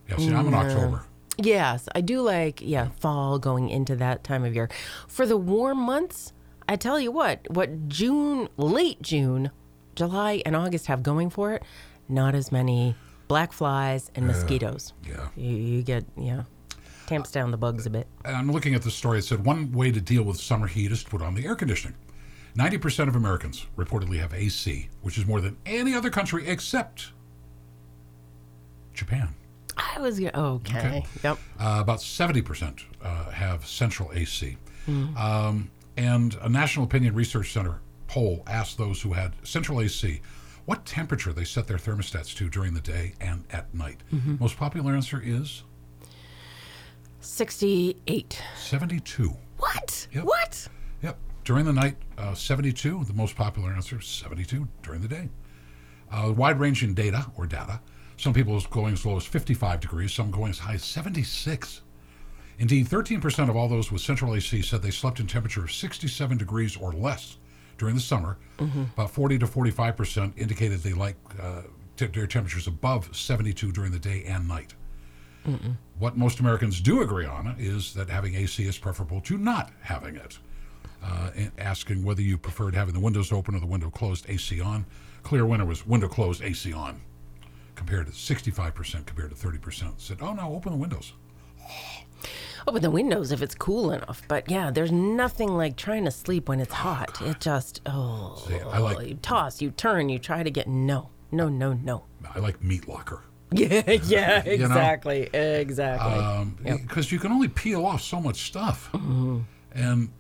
Yeah, see, I'm in October. Yes, I do like yeah fall going into that time of year. For the warm months, I tell you what, what June, late June, July, and August have going for it, not as many black flies and mosquitoes. Yeah. You, you get yeah, tamps down the bugs a bit. I'm looking at the story. It said one way to deal with summer heat is to put on the air conditioning. 90% of Americans reportedly have AC, which is more than any other country except Japan. I was okay. Okay. Yep. Uh, about 70% uh, have central AC. Um, and a National Opinion Research Center poll asked those who had central AC what temperature they set their thermostats to during the day and at night. Most popular answer is Sixty-eight. 72. What? Yep. What? Yep. During the night, uh, 72. The most popular answer, 72 during the day. Uh, wide ranging data or data. Some people going as low as 55 degrees, some going as high as 76. Indeed, 13% of all those with central AC said they slept in temperature of 67 degrees or less during the summer. About 40 to 45% indicated they like uh, t- their temperatures above 72 during the day and night. What most Americans do agree on is that having AC is preferable to not having it. Uh, and asking whether you preferred having the windows open or the window closed, AC on. Clear winner was window closed, AC on, compared to 65% compared to 30% said, oh no, open the windows. Open the windows if it's cool enough. But yeah, there's nothing like trying to sleep when it's hot. It just oh, See, I like- you toss, you turn, you try to get no, no, no, no. I like meat locker. Yeah, yeah, You know? exactly, exactly. Um, Because you can only peel off so much stuff. And,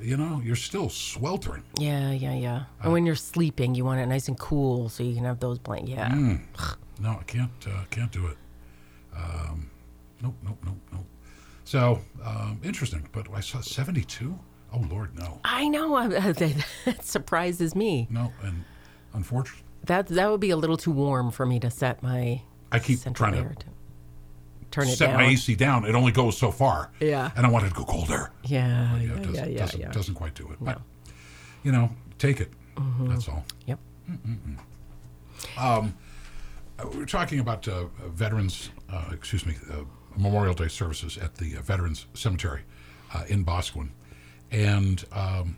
you know, you're still sweltering. yeah, yeah, yeah. and when you're sleeping, you want it nice and cool so you can have those blank. Yeah. Mm. No, I can't. Uh, can't do it. Um, nope, nope, nope, nope. So um, interesting, but I saw seventy-two. Oh Lord, no, I know. That surprises me. no, and unfortunately, That that would be a little too warm for me to set my. I keep trying to air turn it set down. my AC down. It only goes so far. Yeah. And I want it to go colder. Yeah, Yeah, yeah, it doesn't, yeah, yeah, doesn't, yeah. doesn't quite do it. But, you know, take it. Mm-hmm. That's all. Yep. Uh, we We're talking about uh, veterans, uh, excuse me, uh, Memorial Day services at the uh, Veterans Cemetery uh, in Boscawen. And um,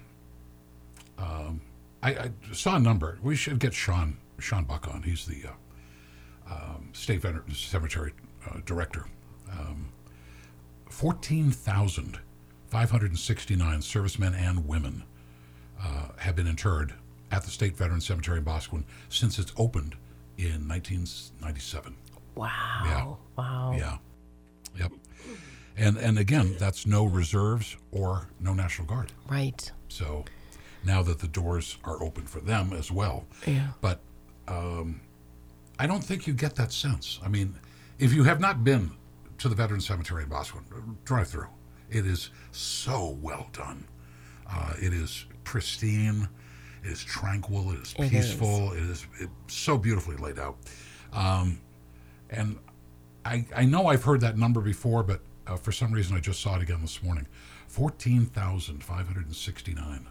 um, I, I saw a number. We should get Sean Sean Buck on. He's the uh, um, State Veterans Cemetery uh, Director. Um, 14,569 servicemen and women uh, have been interred at the State Veterans Cemetery in Boscawen since it's opened in 1997. Wow. Wow. Yeah. Yep. And and again, that's no reserves or no National Guard. Right. So now that the doors are open for them as well. Yeah. But um, I don't think you get that sense. I mean, if you have not been to the Veterans Cemetery in Boscawen, drive through. It is so well done. Uh, it is pristine. It is tranquil. It is It peaceful. It is it, so beautifully laid out. Um, and I, I know I've heard that number before, but uh, for some reason I just saw it again this morning. 14,569.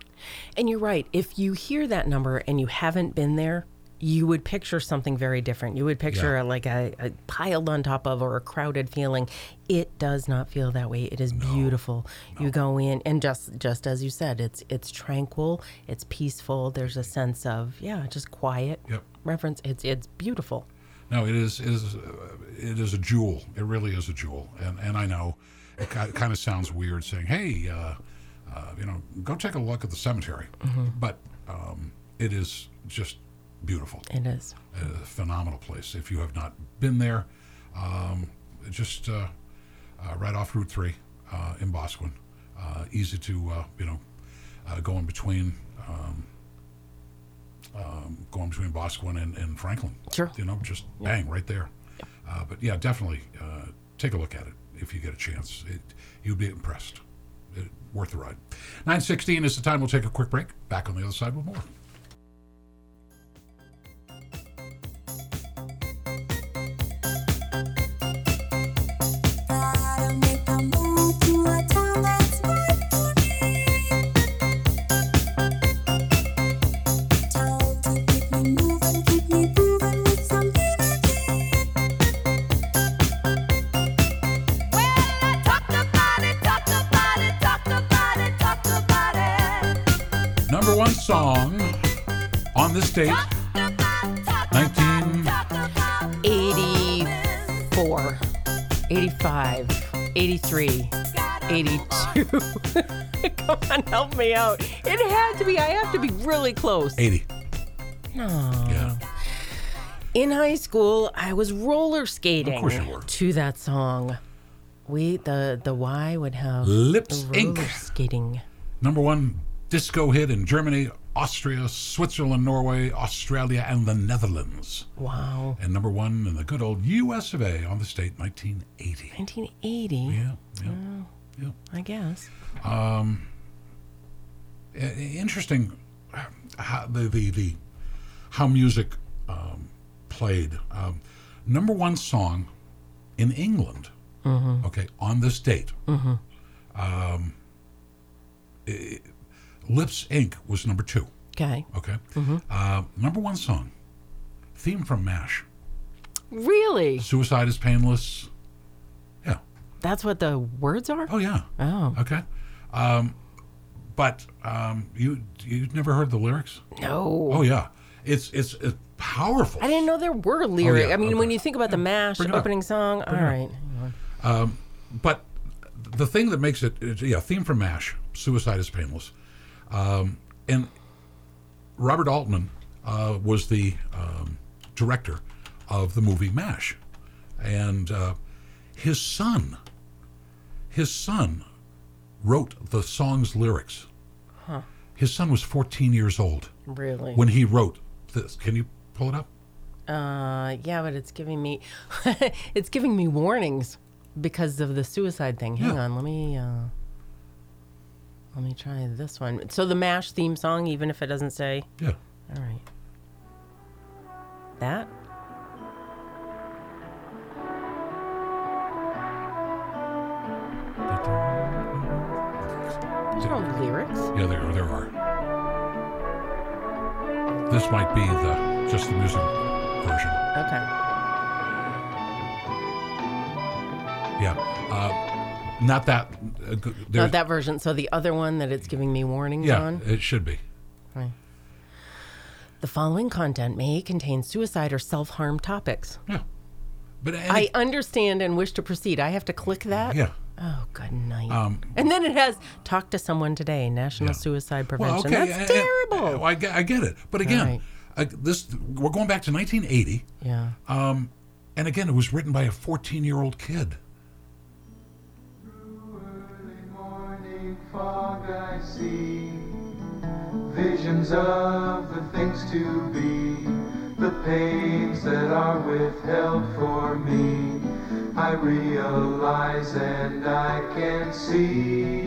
And you're right. If you hear that number and you haven't been there, you would picture something very different. You would picture Yeah. like a, a piled on top of or a crowded feeling. It does not feel that way. It is beautiful. You go in and just just as you said, it's it's tranquil, it's peaceful. There's a sense of yeah, just quiet. Yep. Reverence. It's it's beautiful. No, it is it is uh, it is a jewel. It really is a jewel. And and I know it kind of sounds weird saying, "Hey, uh, uh, you know, go take a look at the cemetery," but um, it is just beautiful. It is. a phenomenal place. If you have not been there, um, just uh, uh, right off Route Three uh, in Boscawen, uh, easy to uh, you know uh, go in between. Um, um, going between Boscawen and, and Franklin. Sure. You know, just bang right there. Uh, but yeah, definitely uh, take a look at it if you get a chance. It, you'd be impressed. Worth the ride. 916 is the time. We'll take a quick break. Back on the other side with more. On, help me out. It had to be. I have to be really close. 80. No. Yeah. In high school, I was roller skating Of course you were. to that song. We the the Y would have Lips roller Inc. skating. Number one disco hit in Germany, Austria, Switzerland, Norway, Australia, and the Netherlands. Wow. And number one in the good old US of A on the state, 1980. 1980, Yeah, yeah. Oh, yeah. I guess. I- Interesting how the, the, the how music um, played. Um, number one song in England, okay, on this date. Um, i- Lips Inc. was number two. Okay. Okay. Uh, number one song, theme from MASH. Really? Suicide is painless. Yeah. That's what the words are? Oh yeah. Oh. Okay. Um, but um, you you never heard the lyrics? No. Oh yeah. It's it's, it's powerful. I didn't know there were lyrics. Oh, yeah, I mean, when you think about the MASH it up. opening song, all Bring right. But the thing that makes it, it- yeah, theme from MASH, Suicide is Painless. Um, and Robert Altman uh, was the um, director of the movie MASH. And uh, his son, his son wrote the song's lyrics. His son was 14 years old Really? when he wrote this. Can you pull it up? Uh, yeah, but it's giving me, it's giving me warnings because of the suicide thing. Hang Yeah. on, let me, uh, let me try this one. So the MASH theme song, even if it doesn't say, Yeah. all right. That? Not that. Uh, g- Not that version. So the other one that it's giving me warnings Yeah, on. it should be. Right. The following content may contain suicide or self harm topics. Yeah, but I understand and wish to proceed. I have to click that? yeah. Oh, good night. Um, and then it has talk to someone today, National. Suicide Well, Prevention. okay, That's and- and- terrible. well, I, get, I get it, but again, uh, this we're going back to 1980, yeah. um, and again, it was written by a 14-year-old kid. Fog I see. Visions of the things to be. The pains that are withheld for me. I realize and I can see.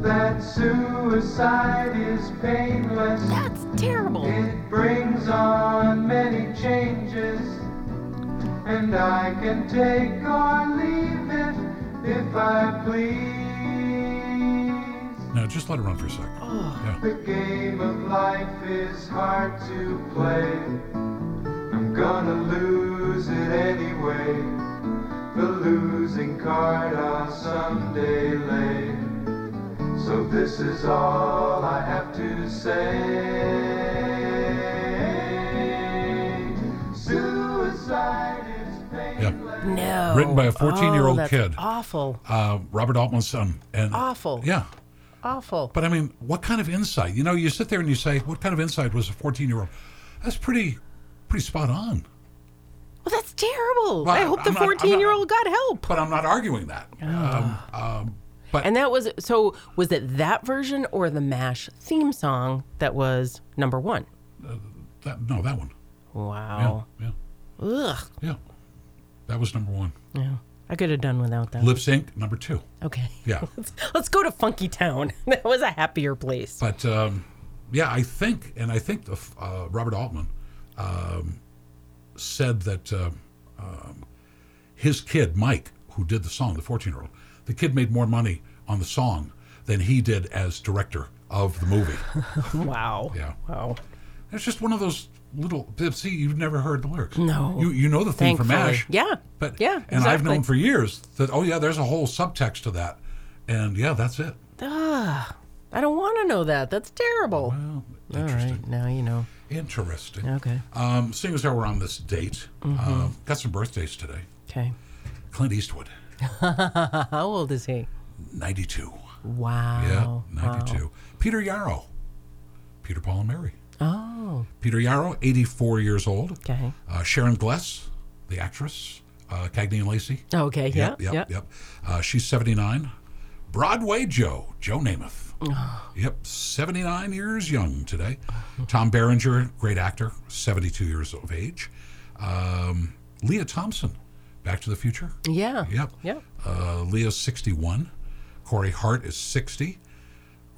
That suicide is painless. That's terrible. it brings on many changes, and I can take or leave it if I please. Now, just let it run for a second. Yeah. The game of life is hard to play. I'm gonna lose it anyway. The losing card I'll someday lay. So this is all I have to say. Suicide. No. Written by a 14-year-old Oh, kid. Awful. Uh, Robert Altman's son, and Awful. Yeah, Awful. but I mean, what kind of insight? You know, you sit there and you say, "What kind of insight was a 14-year-old?" That's pretty, pretty spot on. well, that's terrible. Well, I hope the I'm not- 14 year old got help. But I'm not arguing that. Um, um, but And that was so. Was it that version or the Mash theme song that was number one? that, no, that one. Yeah, Wow. yeah, Ugh. yeah. That was number one. Yeah. I could have done without that. Lips Inc. number two. Okay. Yeah. Let's, let's go to Funky Town. that was a happier place. But um, yeah, I think, and I think the, uh, Robert Altman um, said that uh, um, his kid Mike, who did the song, the fourteen-year-old, the kid made more money on the song than he did as director of the movie. Wow. Yeah. Wow. It's just one of those little. See, you've never heard the lyrics. No. You you know the theme from Thankfully. Mash. Yeah. But Yeah, and I've known for years that oh yeah, there's a whole subtext to that, and yeah, that's it. Ugh. I don't want to know that. That's terrible. Well, All interesting. right. Now you know. Interesting. Okay. Um, seeing as how we're on this date, Mm-hmm. um, got some birthdays today. Okay. Clint Eastwood, How old is he? 92. Wow. yeah, 92. Peter Yarrow, Peter Paul and Mary. Oh. Peter Yarrow, 84 years old. Okay. Uh, Sharon Gless, the actress, uh, Cagney and Lacey. Okay. Yeah. Yep, yep, yep. Uh, she's 79. Broadway Joe, Joe Namath. Oh. Yep, 79 years young today. Tom Berenger, great actor, 72 years of age. Um, Lea Thompson, Back to the Future. Yeah. Yep. Yep. Uh, Lea's 61. Corey Hart is 60.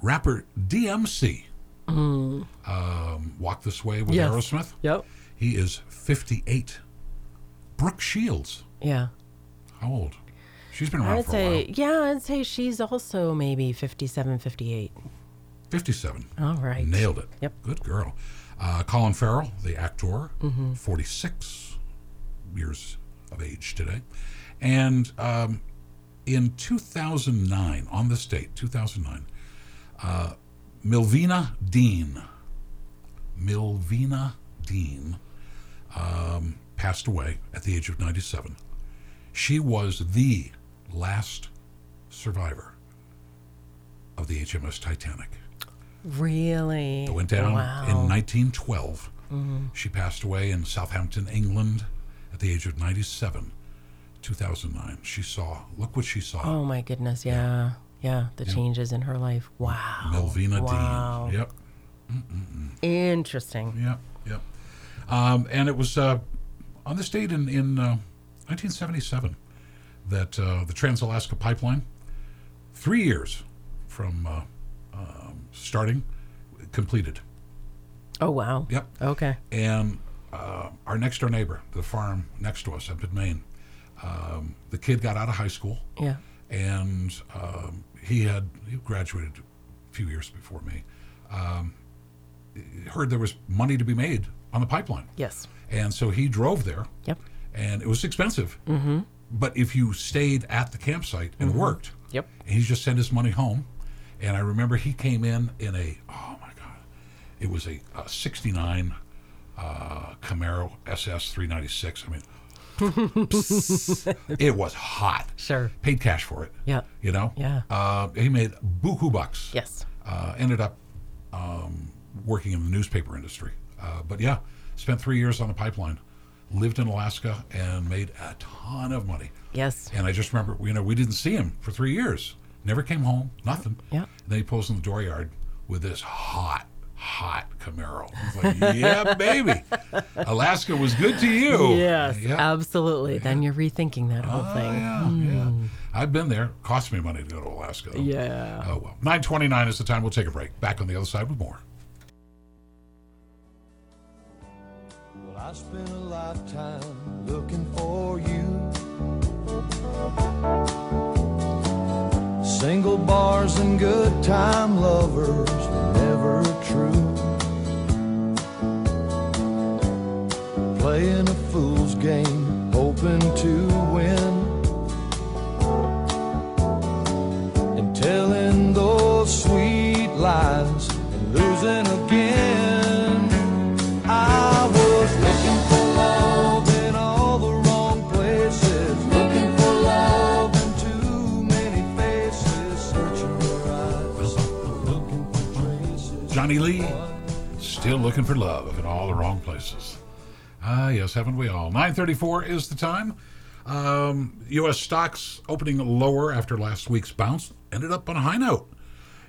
Rapper DMC, um, Walk This Way with Mm. Yes. Aerosmith. Yep. He is 58. Brooke Shields, Yeah. how old? She's been around I would for a say, while. yeah, I'd say she's also maybe 57, 58. 57. All right. Nailed it. Yep. Good girl. Uh, Colin Farrell, the actor, Mm-hmm. 46 years of age today. And um, in 2009, on this date, 2009, uh, Millvina Dean, Millvina Dean, um, passed away at the age of 97. She was the last survivor of the HMS Titanic. Really? It went down wow. in 1912. She passed away in Southampton, England, at the age of 97, 2009. She saw, look what she saw. Oh my goodness. Yeah. Yeah. Yeah, the changes in her life. Wow. Millvina wow. Dean. Yep, Interesting. yep, yep. Um, and it was uh, on this date in, in uh, 1977 that uh, the Trans Alaska Pipeline, three years from uh, um, starting, completed. Oh wow. Yep. Okay. And uh, our next door neighbor, the farm next to us up in Maine, um, the kid got out of high school Yeah. And um, he had he graduated a few years before me. Um, heard there was money to be made on the pipeline, Yes. and so he drove there. Yep. and it was expensive. Mm-hmm. But if you stayed at the campsite and worked, Yep. and he just sent his money home. And I remember he came in in a oh my god, it was a, a '69 uh, Camaro SS 396. I mean, it was hot. Sure. Paid cash for it. Yeah. You know. Yeah. Uh, he made buku bucks. Yes. Uh, ended up um, working in the newspaper industry. Uh, but yeah, spent three years on the pipeline, lived in Alaska, and made a ton of money. Yes. And I just remember, you know, we didn't see him for three years. Never came home, nothing. Yeah. And then he pulls in the dooryard with this hot, hot Camaro. I was like, yeah, baby. Alaska was good to you. Yes. Yeah. Absolutely. Then you're rethinking that whole Oh, thing. yeah, yeah. Hmm. I've been there. Cost me money to go to Alaska. though. Yeah. Oh, well. 929 is the time. We'll take a break. Back on the other side with more. Well, I spent a lifetime looking for you. Single bars and good time lovers were never true. Playing a fool's game, hoping to win. And telling those sweet lies and losing again. Johnny Lee, still looking for love in all the wrong places. Ah, yes, haven't we all? 934 is the time. Um, U.S. stocks opening lower after last week's bounce ended up on a high note.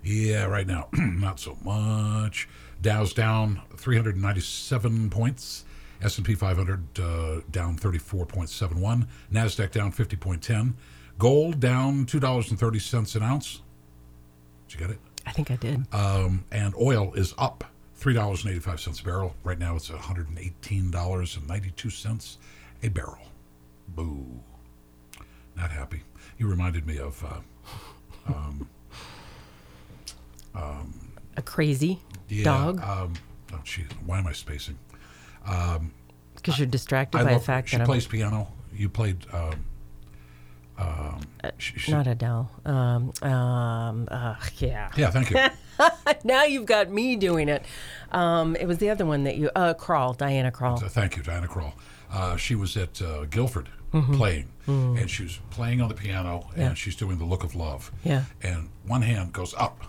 Yeah, right now, not so much. Dow's down 397 points. S&P 500 uh, down 34.71. Nasdaq down 50.10. Gold down $2.30 an ounce. Did you get it? I think I did. Um, and oil is up three dollars and eighty five cents a barrel. Right now, it's one hundred and eighteen dollars and ninety two cents a barrel. Boo! Not happy. You reminded me of uh, a crazy yeah, dog Um, oh, jeez, why am I spacing? because you're distracted I by the love. fact she that she plays piano. You played. Um, um, Uh, she- she- not Adele. Um, um, uh, yeah. yeah, thank you. Now you've got me doing it. Um, it was the other one that you, uh, Krall, Diana Krall. Thank you, Diana Krall. Uh, she was at uh, Gilford playing, and she was playing on the piano, and Mm-hmm. Yeah. she's doing the look of love. Yeah. And one hand goes up,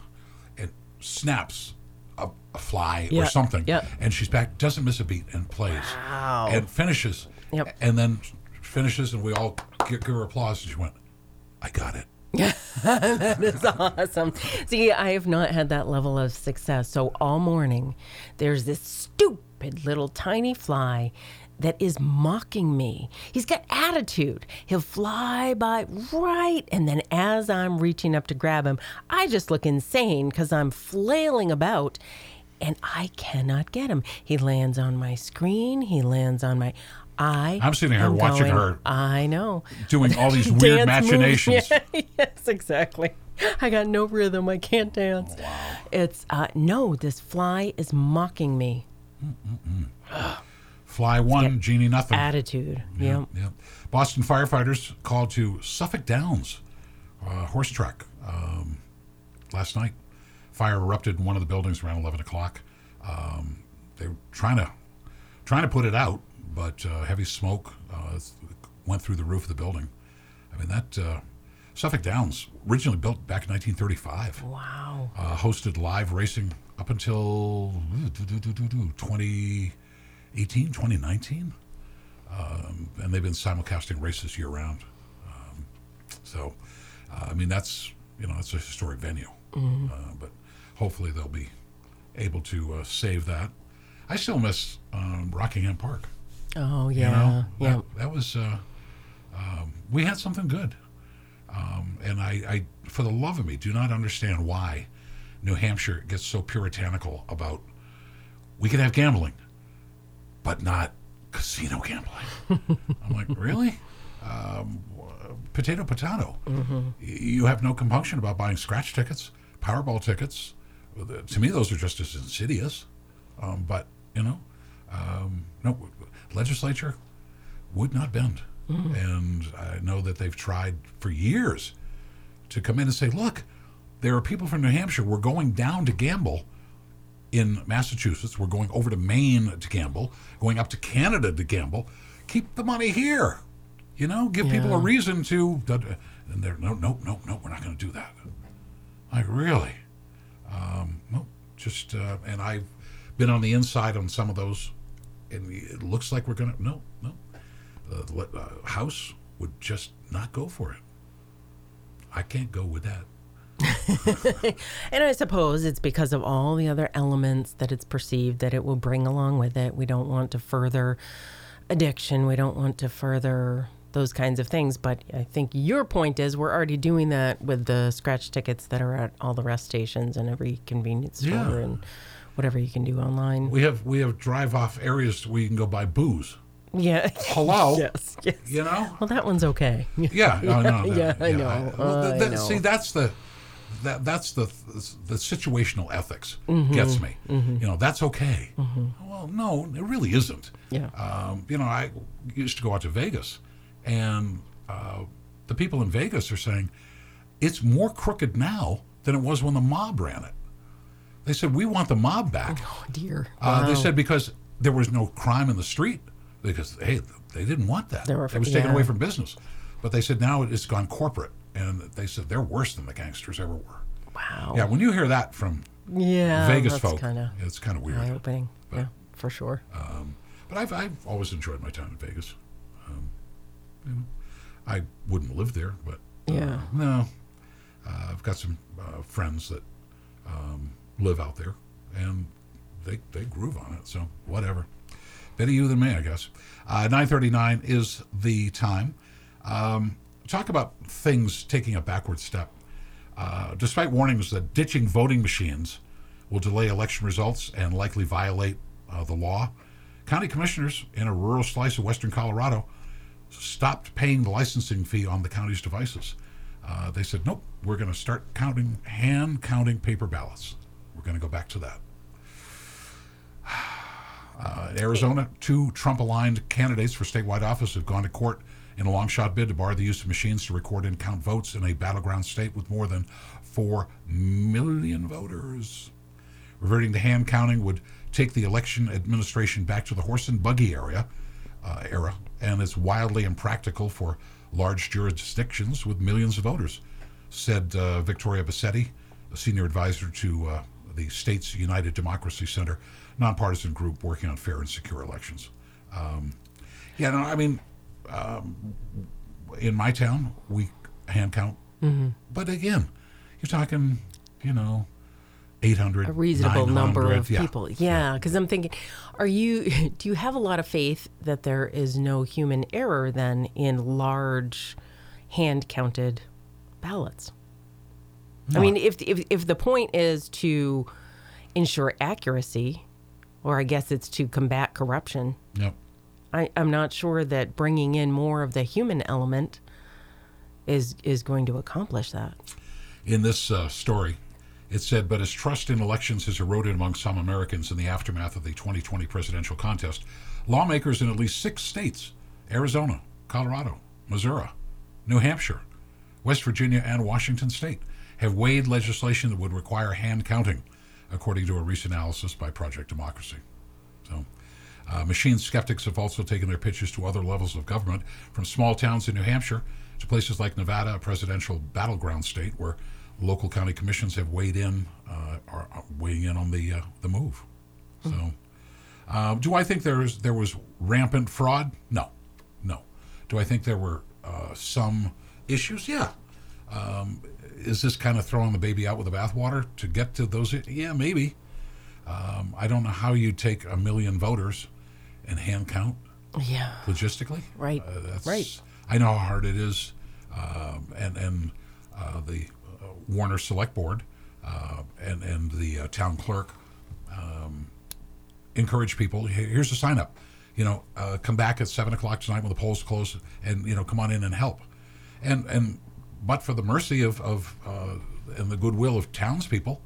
and snaps a, a fly Yeah, or something, yeah. and she's back, doesn't miss a beat, and plays, Wow. and finishes, Yep. and then finishes, and we all give, give her applause, and she went, "I got it." That's awesome. See, I have not had that level of success. So all morning, there's this stupid little tiny fly that is mocking me. He's got attitude. He'll fly by right, and then as I'm reaching up to grab him, I just look insane because I'm flailing about. And I cannot get him. He lands on my screen. He lands on my. I. I'm sitting here watching going, her I know. Doing all these weird machinations. Yeah, yes, exactly. I got no rhythm. I can't dance. Wow. It's uh no, this fly is mocking me. Fly one, Jeannie nothing. Attitude. Yeah. Yeah. Boston firefighters called to Suffolk Downs uh, horse track um, last night. Fire erupted in one of the buildings around 11 o'clock. Um, they were trying to trying to put it out, but uh, heavy smoke uh, went through the roof of the building. I mean that uh, Suffolk Downs, originally built back in 1935, Wow. uh, hosted live racing up until 2018, 2019 um, and they've been simulcasting races year round. Um, so, uh, I mean, that's you know, it's a historic venue, uh, but hopefully they'll be able to uh, save that. I still miss um, Rockingham Park. Oh You yeah. know, yeah. that, that was uh, um, we had something good, um, and I, I, for the love of me, do not understand why New Hampshire gets so puritanical about we can have gambling, but not casino gambling. I'm like, really? Um, potato, potato. Y- You have no compunction about buying scratch tickets, Powerball tickets. To me, those are just as insidious. Um, but you know, um, no legislature would not bend, and I know that they've tried for years to come in and say, look, there are people from New Hampshire. We're going down to gamble in Massachusetts. We're going over to Maine to gamble, going up to Canada to gamble. Keep the money here. You know, give people a reason to. And they're no, no, no, no. We're not going to do that. Like really? Um, no, just uh, and I've been on the inside on some of those, and it looks like we're going to. No, no. Uh, uh, House would just not go for it. I can't go with that. And I suppose it's because of all the other elements that it's perceived that it will bring along with it. We don't want to further addiction. We don't want to further those kinds of things. But I think your point is we're already doing that with the scratch tickets that are at all the rest stations and every convenience store Yeah. and whatever you can do online. We have we have drive off areas where you can go buy booze. yeah. Hello. yes. Yes. You know. Well, that one's okay. Yeah. no, no, no, Yeah, I know. well, th- I know. See, that's the that that's the the situational ethics Mm-hmm. gets me. You know, that's okay. Well, no, it really isn't. Yeah. Um, you know, I used to go out to Vegas, and uh, the people in Vegas are saying it's more crooked now than it was when the mob ran it. They said we want the mob back. Oh, dear. Uh, They said because there was no crime in the street, because hey, they didn't want that. They were- it was taken yeah. away from business. But they said now it's gone corporate, and they said they're worse than the gangsters ever were. wow. Yeah, when you hear that from Yeah. Vegas folk, kind of it's kind of weird. eye opening. Yeah, for sure. But I've, I've always enjoyed my time in Vegas. Um, you know, I wouldn't live there, but uh, Yeah. no. Uh, I've got some uh, friends that um, live out there, and they they groove on it. So whatever. Better you than me, I guess. Uh, Nine thirty nine is the time. Um, talk about things taking a backward step. Uh, despite warnings that ditching voting machines will delay election results and likely violate uh, the law, county commissioners in a rural slice of western Colorado stopped paying the licensing fee on the county's devices. Uh, they said, nope, we're going to start counting, hand counting paper ballots. Going to go back to that. Uh, in Arizona, two Trump aligned candidates for statewide office have gone to court in a long shot bid to bar the use of machines to record and count votes in a battleground state with more than 4 million voters. Reverting to hand counting would take the election administration back to the horse and buggy area, uh, era, and is wildly impractical for large jurisdictions with millions of voters, said uh, Victoria Bassetti, a senior advisor to uh, the States United Democracy Center, nonpartisan group working on fair and secure elections. Um, yeah, no, I mean, um, in my town, we hand count, but again, you're talking, you know, 800, a reasonable number 900, of yeah. people. Yeah, because I'm thinking, are you? Do you have a lot of faith that there is no human error then in large, hand counted ballots? I mean, if, if if the point is to ensure accuracy, or I guess it's to combat corruption, Yep. I, I'm not sure that bringing in more of the human element is is going to accomplish that. in this uh, story, it said, but as trust in elections has eroded among some Americans in the aftermath of the 2020 presidential contest, lawmakers in at least six states Arizona, Colorado, Missouri, New Hampshire, West Virginia, and Washington state have weighed legislation that would require hand counting, according to a recent analysis by Project Democracy. So, uh, machine skeptics have also taken their pitches to other levels of government, from small towns in New Hampshire to places like Nevada, a presidential battleground state where local county commissions have weighed in, uh, are are weighing in on the uh, the move. So, uh, do I think there is there was rampant fraud? No, no. Do I think there were uh, some issues? Yeah. Um, is this kind of throwing the baby out with the bathwater to get to those? Yeah, maybe. Um, I don't know how you take a million voters and hand count Yeah. logistically. Right. Uh, that's, Right. I know how hard it is, um, and and uh, the uh, Warner Select Board uh, and and the uh, town clerk um, encourage people. Here's a sign up. You know, uh, come back at seven o'clock tonight when the polls close, and you know, come on in and help. And and but for the mercy of of uh, and the goodwill of townspeople,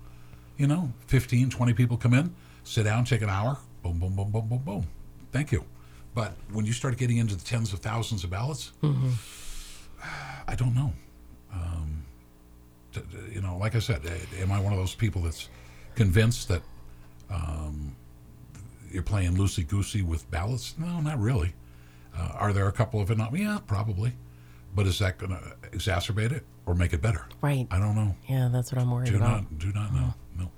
you know, 15, 20 people come in, sit down, take an hour, boom, boom, boom, boom, boom, boom. Thank you. But when you start getting into the tens of thousands of ballots, I don't know. Um, t- t- you know, like I said, eh, am I one of those people that's convinced that um, you're playing loosey goosey with ballots? No, not really. Uh, are there a couple of it? Not, yeah, probably. But is that going to exacerbate it or make it better? Right. I don't know. Yeah, that's what I'm worried Do about. not, do not know. No.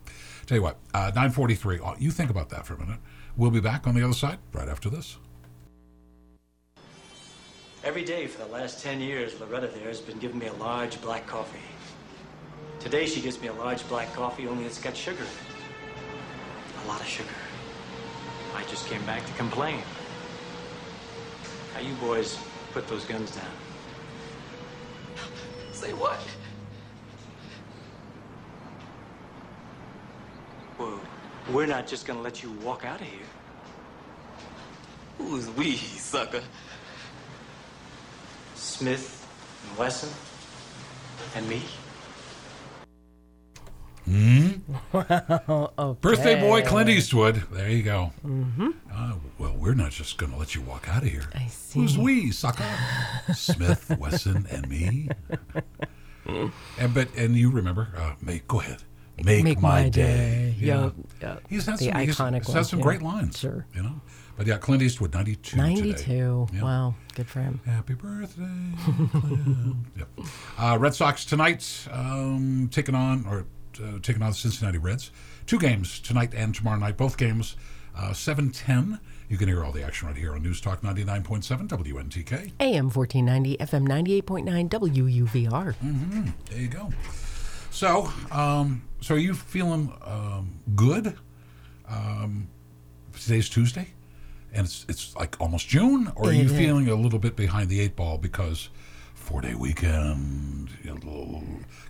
Tell you what, uh, 943. uh, You think about that for a minute. We'll be back on the other side right after this. Every day for the last 10 years, Loretta there has been giving me a large black coffee. Today she gives me a large black coffee, only it's got sugar in it. A lot of sugar. I just came back to complain. How you boys put those guns down? Say what? Whoa. We're not just gonna let you walk out of here. Who's we, sucker? Smith and Wesson and me. Hmm? Birthday boy Clint Eastwood. There you go. Mm-hmm. Uh, well, we're not just going to let you walk out of here. I see. Who's we, sucker? Smith, Wesson, and me. and but and you remember? Uh, make go ahead. Make, my, day. Yeah. Yup, yup. He's had The some, he's- iconic he's one, had some yeah. great lines. Sure. You know. But yeah, Clint Eastwood, ninety-two. today. 92. Yeah. Wow. Good for him. Happy birthday, Clint. yep. uh, Red Sox tonight, um, taking on or uh, taking on the Cincinnati Reds. Two games tonight and tomorrow night. Both games, uh, seven ten. You can hear all the action right here on News Talk ninety nine point seven WNTK. AM 1490, FM 98.9, WUVR. There you go. So, um, so are you feeling um, good? Um, today's Tuesday, and it's it's like almost June, or are you feeling a little bit behind the eight ball because four day weekend, a little,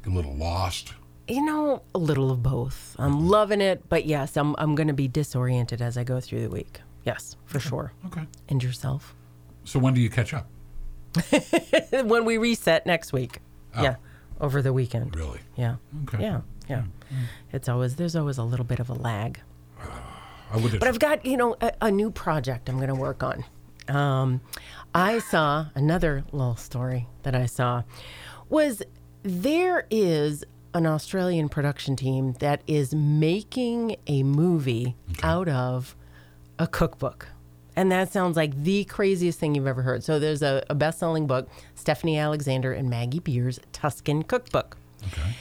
a little lost? You know, a little of both. I'm loving it, but yes, I'm, I'm going to be disoriented as I go through the week. Yes, for sure. Okay. And yourself? So when do you catch up? when we reset next week. Yeah, over the weekend. Really? Yeah. Okay. Yeah. Yeah. It's always, there's always a little bit of a lag. I would. But I've got, you know, a, a new project I'm going to work on. Um, I saw another little story that I saw was there is an Australian production team that is making a movie out of a cookbook. And that sounds like the craziest thing you've ever heard. So there's a, a best selling book, Stephanie Alexander and Maggie Beer's Tuscan Cookbook. okay.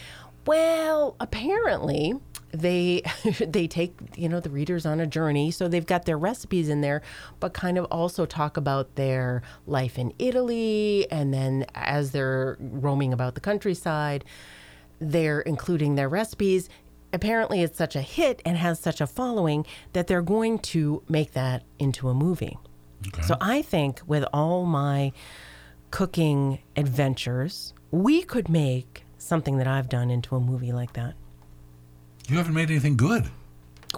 Well, apparently they they take you know the readers on a journey, so they've got their recipes in there, but kind of also talk about their life in Italy, and then as they're roaming about the countryside, they're including their recipes. Apparently, it's such a hit and has such a following that they're going to make that into a movie. Okay. So I think with all my cooking adventures, we could make something that I've done into a movie like that. you haven't made anything good.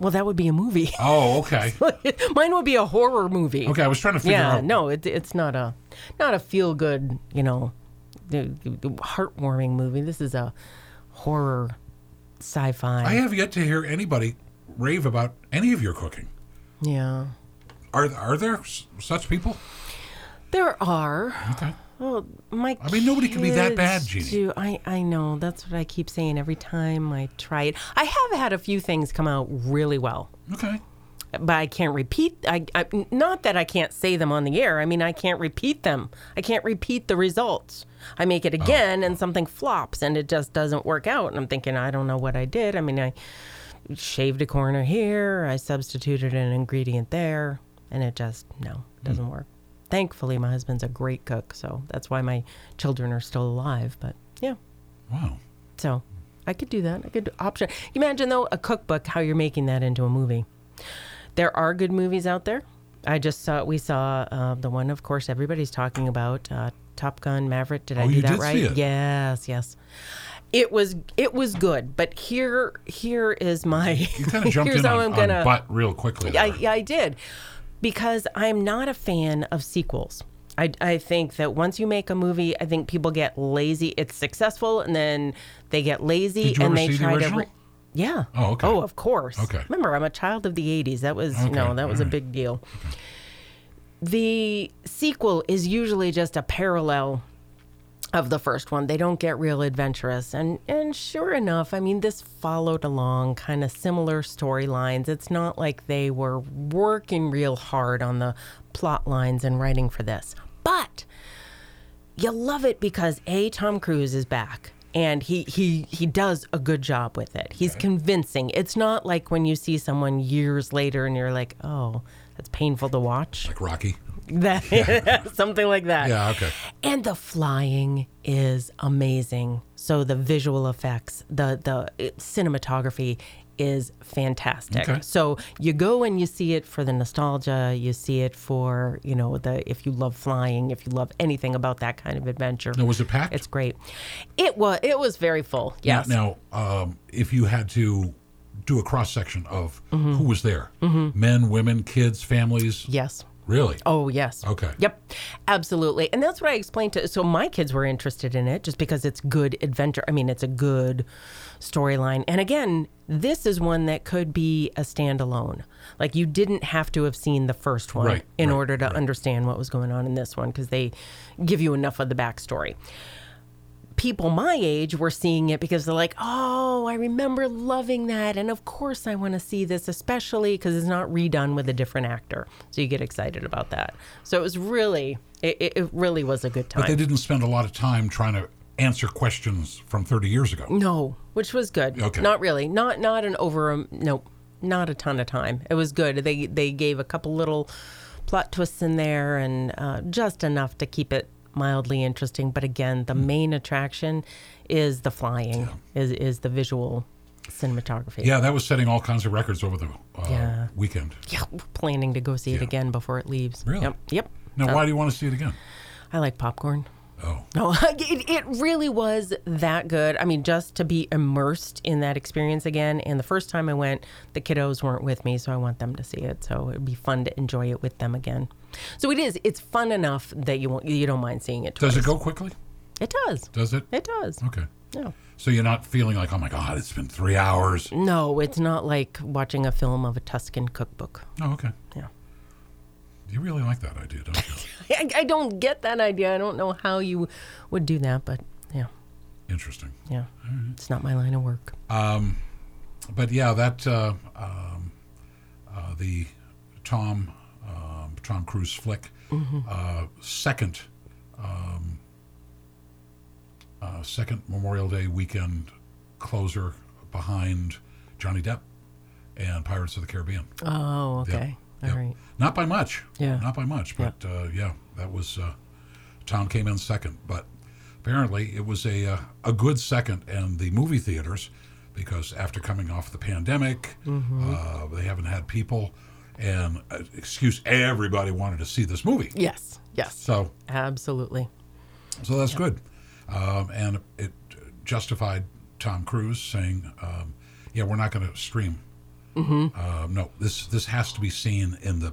Well, that would be a movie. Oh, okay. Mine would be a horror movie. Okay, I was trying to figure Yeah, out. no, it, it's not a not a feel good, you know, heartwarming movie. This is a horror sci-fi. I have yet to hear anybody rave about any of your cooking. yeah. Are are there s- such people? There are. Okay. Well, my I mean, nobody can be that bad, Jeannie. do- I, I know. That's what I keep saying every time I try it. I have had a few things come out really well, Okay. but I can't repeat. I, I not that I can't say them on the air. I mean, I can't repeat them. I can't repeat the results. I make it again, and something flops, and it just doesn't work out. And I'm thinking, I don't know what I did. I mean, I shaved a corner here. I substituted an ingredient there, and it just no doesn't work. Thankfully, my husband's a great cook, so that's why my children are still alive. But yeah, Wow. so I could do that. I could option. Imagine though a cookbook, how you're making that into a movie. There are good movies out there. I just saw we saw uh, the one, of course, everybody's talking about uh, Top Gun Maverick. Did I Oh, do you that right? Yes, yes. It was it was good, but here here is my You kind of jumped here's in how on, I'm gonna butt real quickly. I, there. yeah, I did. Because I'm not a fan of sequels. I, I think that once you make a movie, I think people get lazy. It's successful, and then they get lazy and they see the try to. original? yeah. Oh, okay. Oh, of course. Okay. Remember, I'm a child of the '80s. That was, you know, that was a big deal. The sequel is usually just a parallel of the first one. They don't get real adventurous. And and sure enough, I mean this followed along kind of similar storylines. It's not like they were working real hard on the plot lines and writing for this. But you love it because A Tom Cruise is back. And he, he he does a good job with it. He's convincing. It's not like when you see someone years later and you're like, oh, that's painful to watch. like Rocky. That something like that. Yeah, okay. And the flying is amazing. So the visual effects, the the cinematography is fantastic. Okay. So you go and you see it for the nostalgia, you see it for, you know, the if you love flying, if you love anything about that kind of adventure. Now, was it packed? It's great. It was it was very full. Yes. Now, um, if you had to do a cross section of Mm-hmm. who was there, men, women, kids, families, yes. really? Oh, yes. Okay. Yep. Absolutely. And that's what I explained to. So my kids were interested in it just because it's good adventure. I mean, it's a good storyline. And again, this is one that could be a standalone. Like you didn't have to have seen the first one Right, in right, order to right. understand what was going on in this one because they give you enough of the backstory. People my age were seeing it because they're like, oh, I remember loving that. And of course, I want to see this, especially because it's not redone with a different actor. So you get excited about that. So it was really, it, it really was a good time. But they didn't spend a lot of time trying to answer questions from 30 years ago. No, which was good. Okay. Not really. Not not an over. Um, nope. Not a ton of time. It was good. They they gave a couple little plot twists in there, and uh, just enough to keep it mildly interesting. But again, the main attraction is the flying. Is is the visual cinematography. Yeah, that was setting all kinds of records over the uh, Yeah. weekend. Yeah. Planning to go see it again before it leaves. Really? Yep. Yep. Now, why do you want to see it again? I like popcorn. Oh, No, it, it really was that good. I mean, just to be immersed in that experience again. And the first time I went, the kiddos weren't with me, so I want them to see it. So it'd be fun to enjoy it with them again. So it is. It's fun enough that you won't, you don't mind seeing it. does it go quickly? It does. Does it? It does. Okay. No. So you're not feeling like, oh my God, it's been three hours. No, it's not like watching a film of a Tuscan cookbook. Oh, okay. Yeah. You really like that idea, don't you? I, I don't get that idea. I don't know how you would do that, but yeah, Interesting. yeah, it's not my line of work. Um, But yeah, that uh, um, uh, the Tom um, Tom Cruise flick, uh, second um, uh, second Memorial Day weekend closer behind Johnny Depp and Pirates of the Caribbean. Oh, Yep, okay, all yep. right. Not by much. Yeah. Not by much, but uh, yeah, that was uh, Tom came in second, but apparently it was a uh, a good second, and the movie theaters, because after coming off the pandemic, Mm-hmm. uh, they haven't had people, and uh, excuse everybody wanted to see this movie, Yes, yes, so absolutely. so that's good, um, and it justified Tom Cruise saying, um, "Yeah, we're not going to stream. Mm-hmm. Uh, no, this this has to be seen in the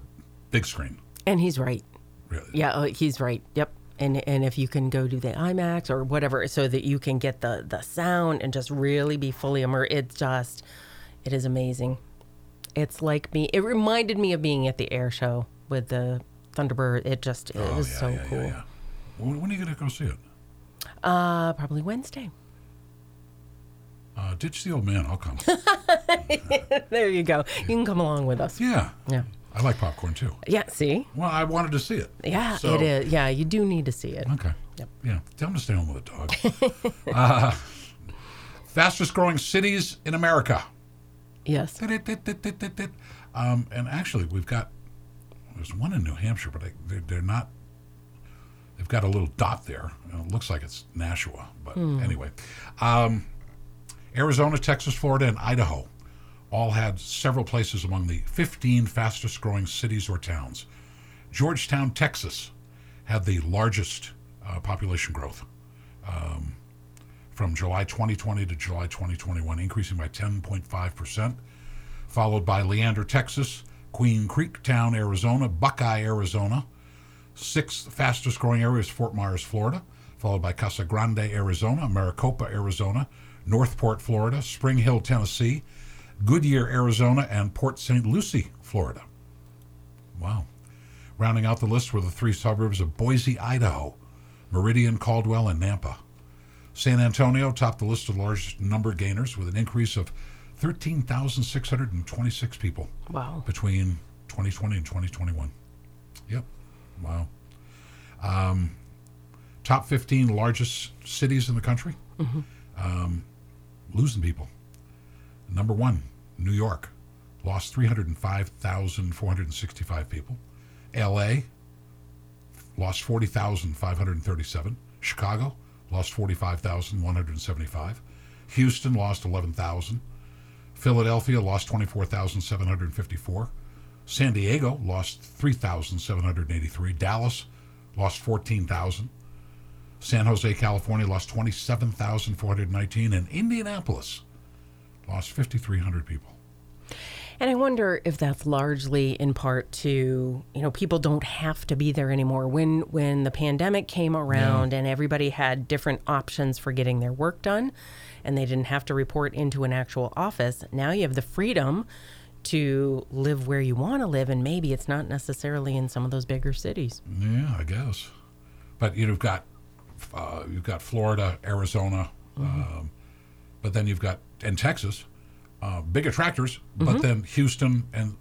big screen." And he's right. Really. Yeah, uh, he's right. Yep. And and if you can go to the IMAX or whatever, so that you can get the the sound and just really be fully immersed, it's just, it is amazing. It's like me. It reminded me of being at the air show with the Thunderbird. It just it Oh, was yeah, so yeah, cool. Yeah. When, when are you going to go see it? Uh, probably Wednesday. Uh, ditch the old man. I'll come. There you go. You can come along with us. yeah. Yeah. I like popcorn too. Yeah. See. Well, I wanted to see it. Yeah, So- it is. Yeah, you do need to see it. Okay. Yep. Yeah. Tell him to stay home with the dog. uh, fastest growing cities in America. Yes. Um, and actually, we've got there's one in New Hampshire, but they're, they're not. They've got a little dot there. and It looks like it's Nashua, but anyway, um, Arizona, Texas, Florida, and Idaho all had several places among the 15 fastest growing cities or towns. Georgetown, Texas, had the largest uh, population growth. Um, from July 2020 to July 2021, increasing by 10.5%, followed by Leander, Texas, Queen Creek Town, Arizona, Buckeye, Arizona. Sixth fastest growing area is Fort Myers, Florida, followed by Casa Grande, Arizona, Maricopa, Arizona, North Port, Florida, Spring Hill, Tennessee, Goodyear, Arizona, and Port St. Lucie, Florida. Wow. Rounding out the list were the three suburbs of Boise, Idaho, Meridian, Caldwell, and Nampa. San Antonio topped the list of largest number gainers with an increase of 13,626 people Wow. between 2020 and 2021. Yep. Wow. Um, top 15 largest cities in the country. Um, losing people. Number one, New York, lost 305,465 people. LA, lost 40,537. Chicago, lost 45,175. Houston, lost 11,000. Philadelphia lost 24,754. San Diego lost 3,783. Dallas lost 14,000. San Jose, California lost 27,419. And Indianapolis lost 5,300 people. And I wonder if that's largely in part to, you know, people don't have to be there anymore. When when the pandemic came around and everybody had different options for getting their work done and they didn't have to report into an actual office, now you have the freedom to live where you want to live and maybe it's not necessarily in some of those bigger cities. Yeah, I guess. But you've got uh, you've got Florida, Arizona, um, but then you've got and Texas, uh, big attractors. But then Houston and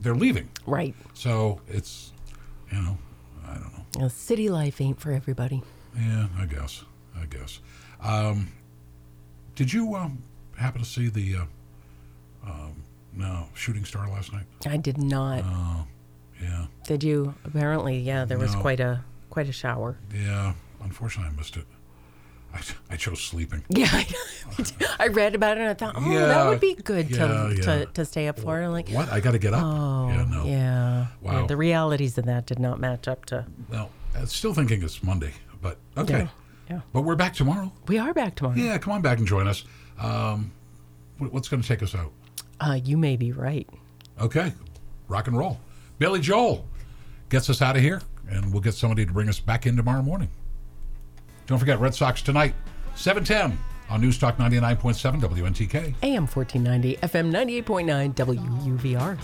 they're leaving. Right. So it's you know I don't know. Know, city life ain't for everybody. Yeah, I guess. I guess. Um, did you um, happen to see the uh, um, no shooting star last night? I did not. Yeah, did you? Apparently, yeah, there was quite a quite a shower. yeah. Unfortunately, I missed it. I, I chose sleeping. Yeah, I, I read about it and I thought, oh, Yeah, that would be good yeah, to, yeah. to to stay up for. And I'm like, What? I got to get up. oh, yeah, no. yeah. Wow. The realities of that did not match up to. Well, I'm still thinking it's Monday, but okay. Yeah, yeah. But we're back tomorrow. We are back tomorrow. Yeah, come on back and join us. Um, what's going to take us out? Uh, you may be right. Okay, rock and roll. Billy Joel gets us out of here, and we'll get somebody to bring us back in tomorrow morning. Don't forget Red Sox tonight, 710 on News Talk 99.7 WNTK. AM 1490, FM 98.9, WUVR.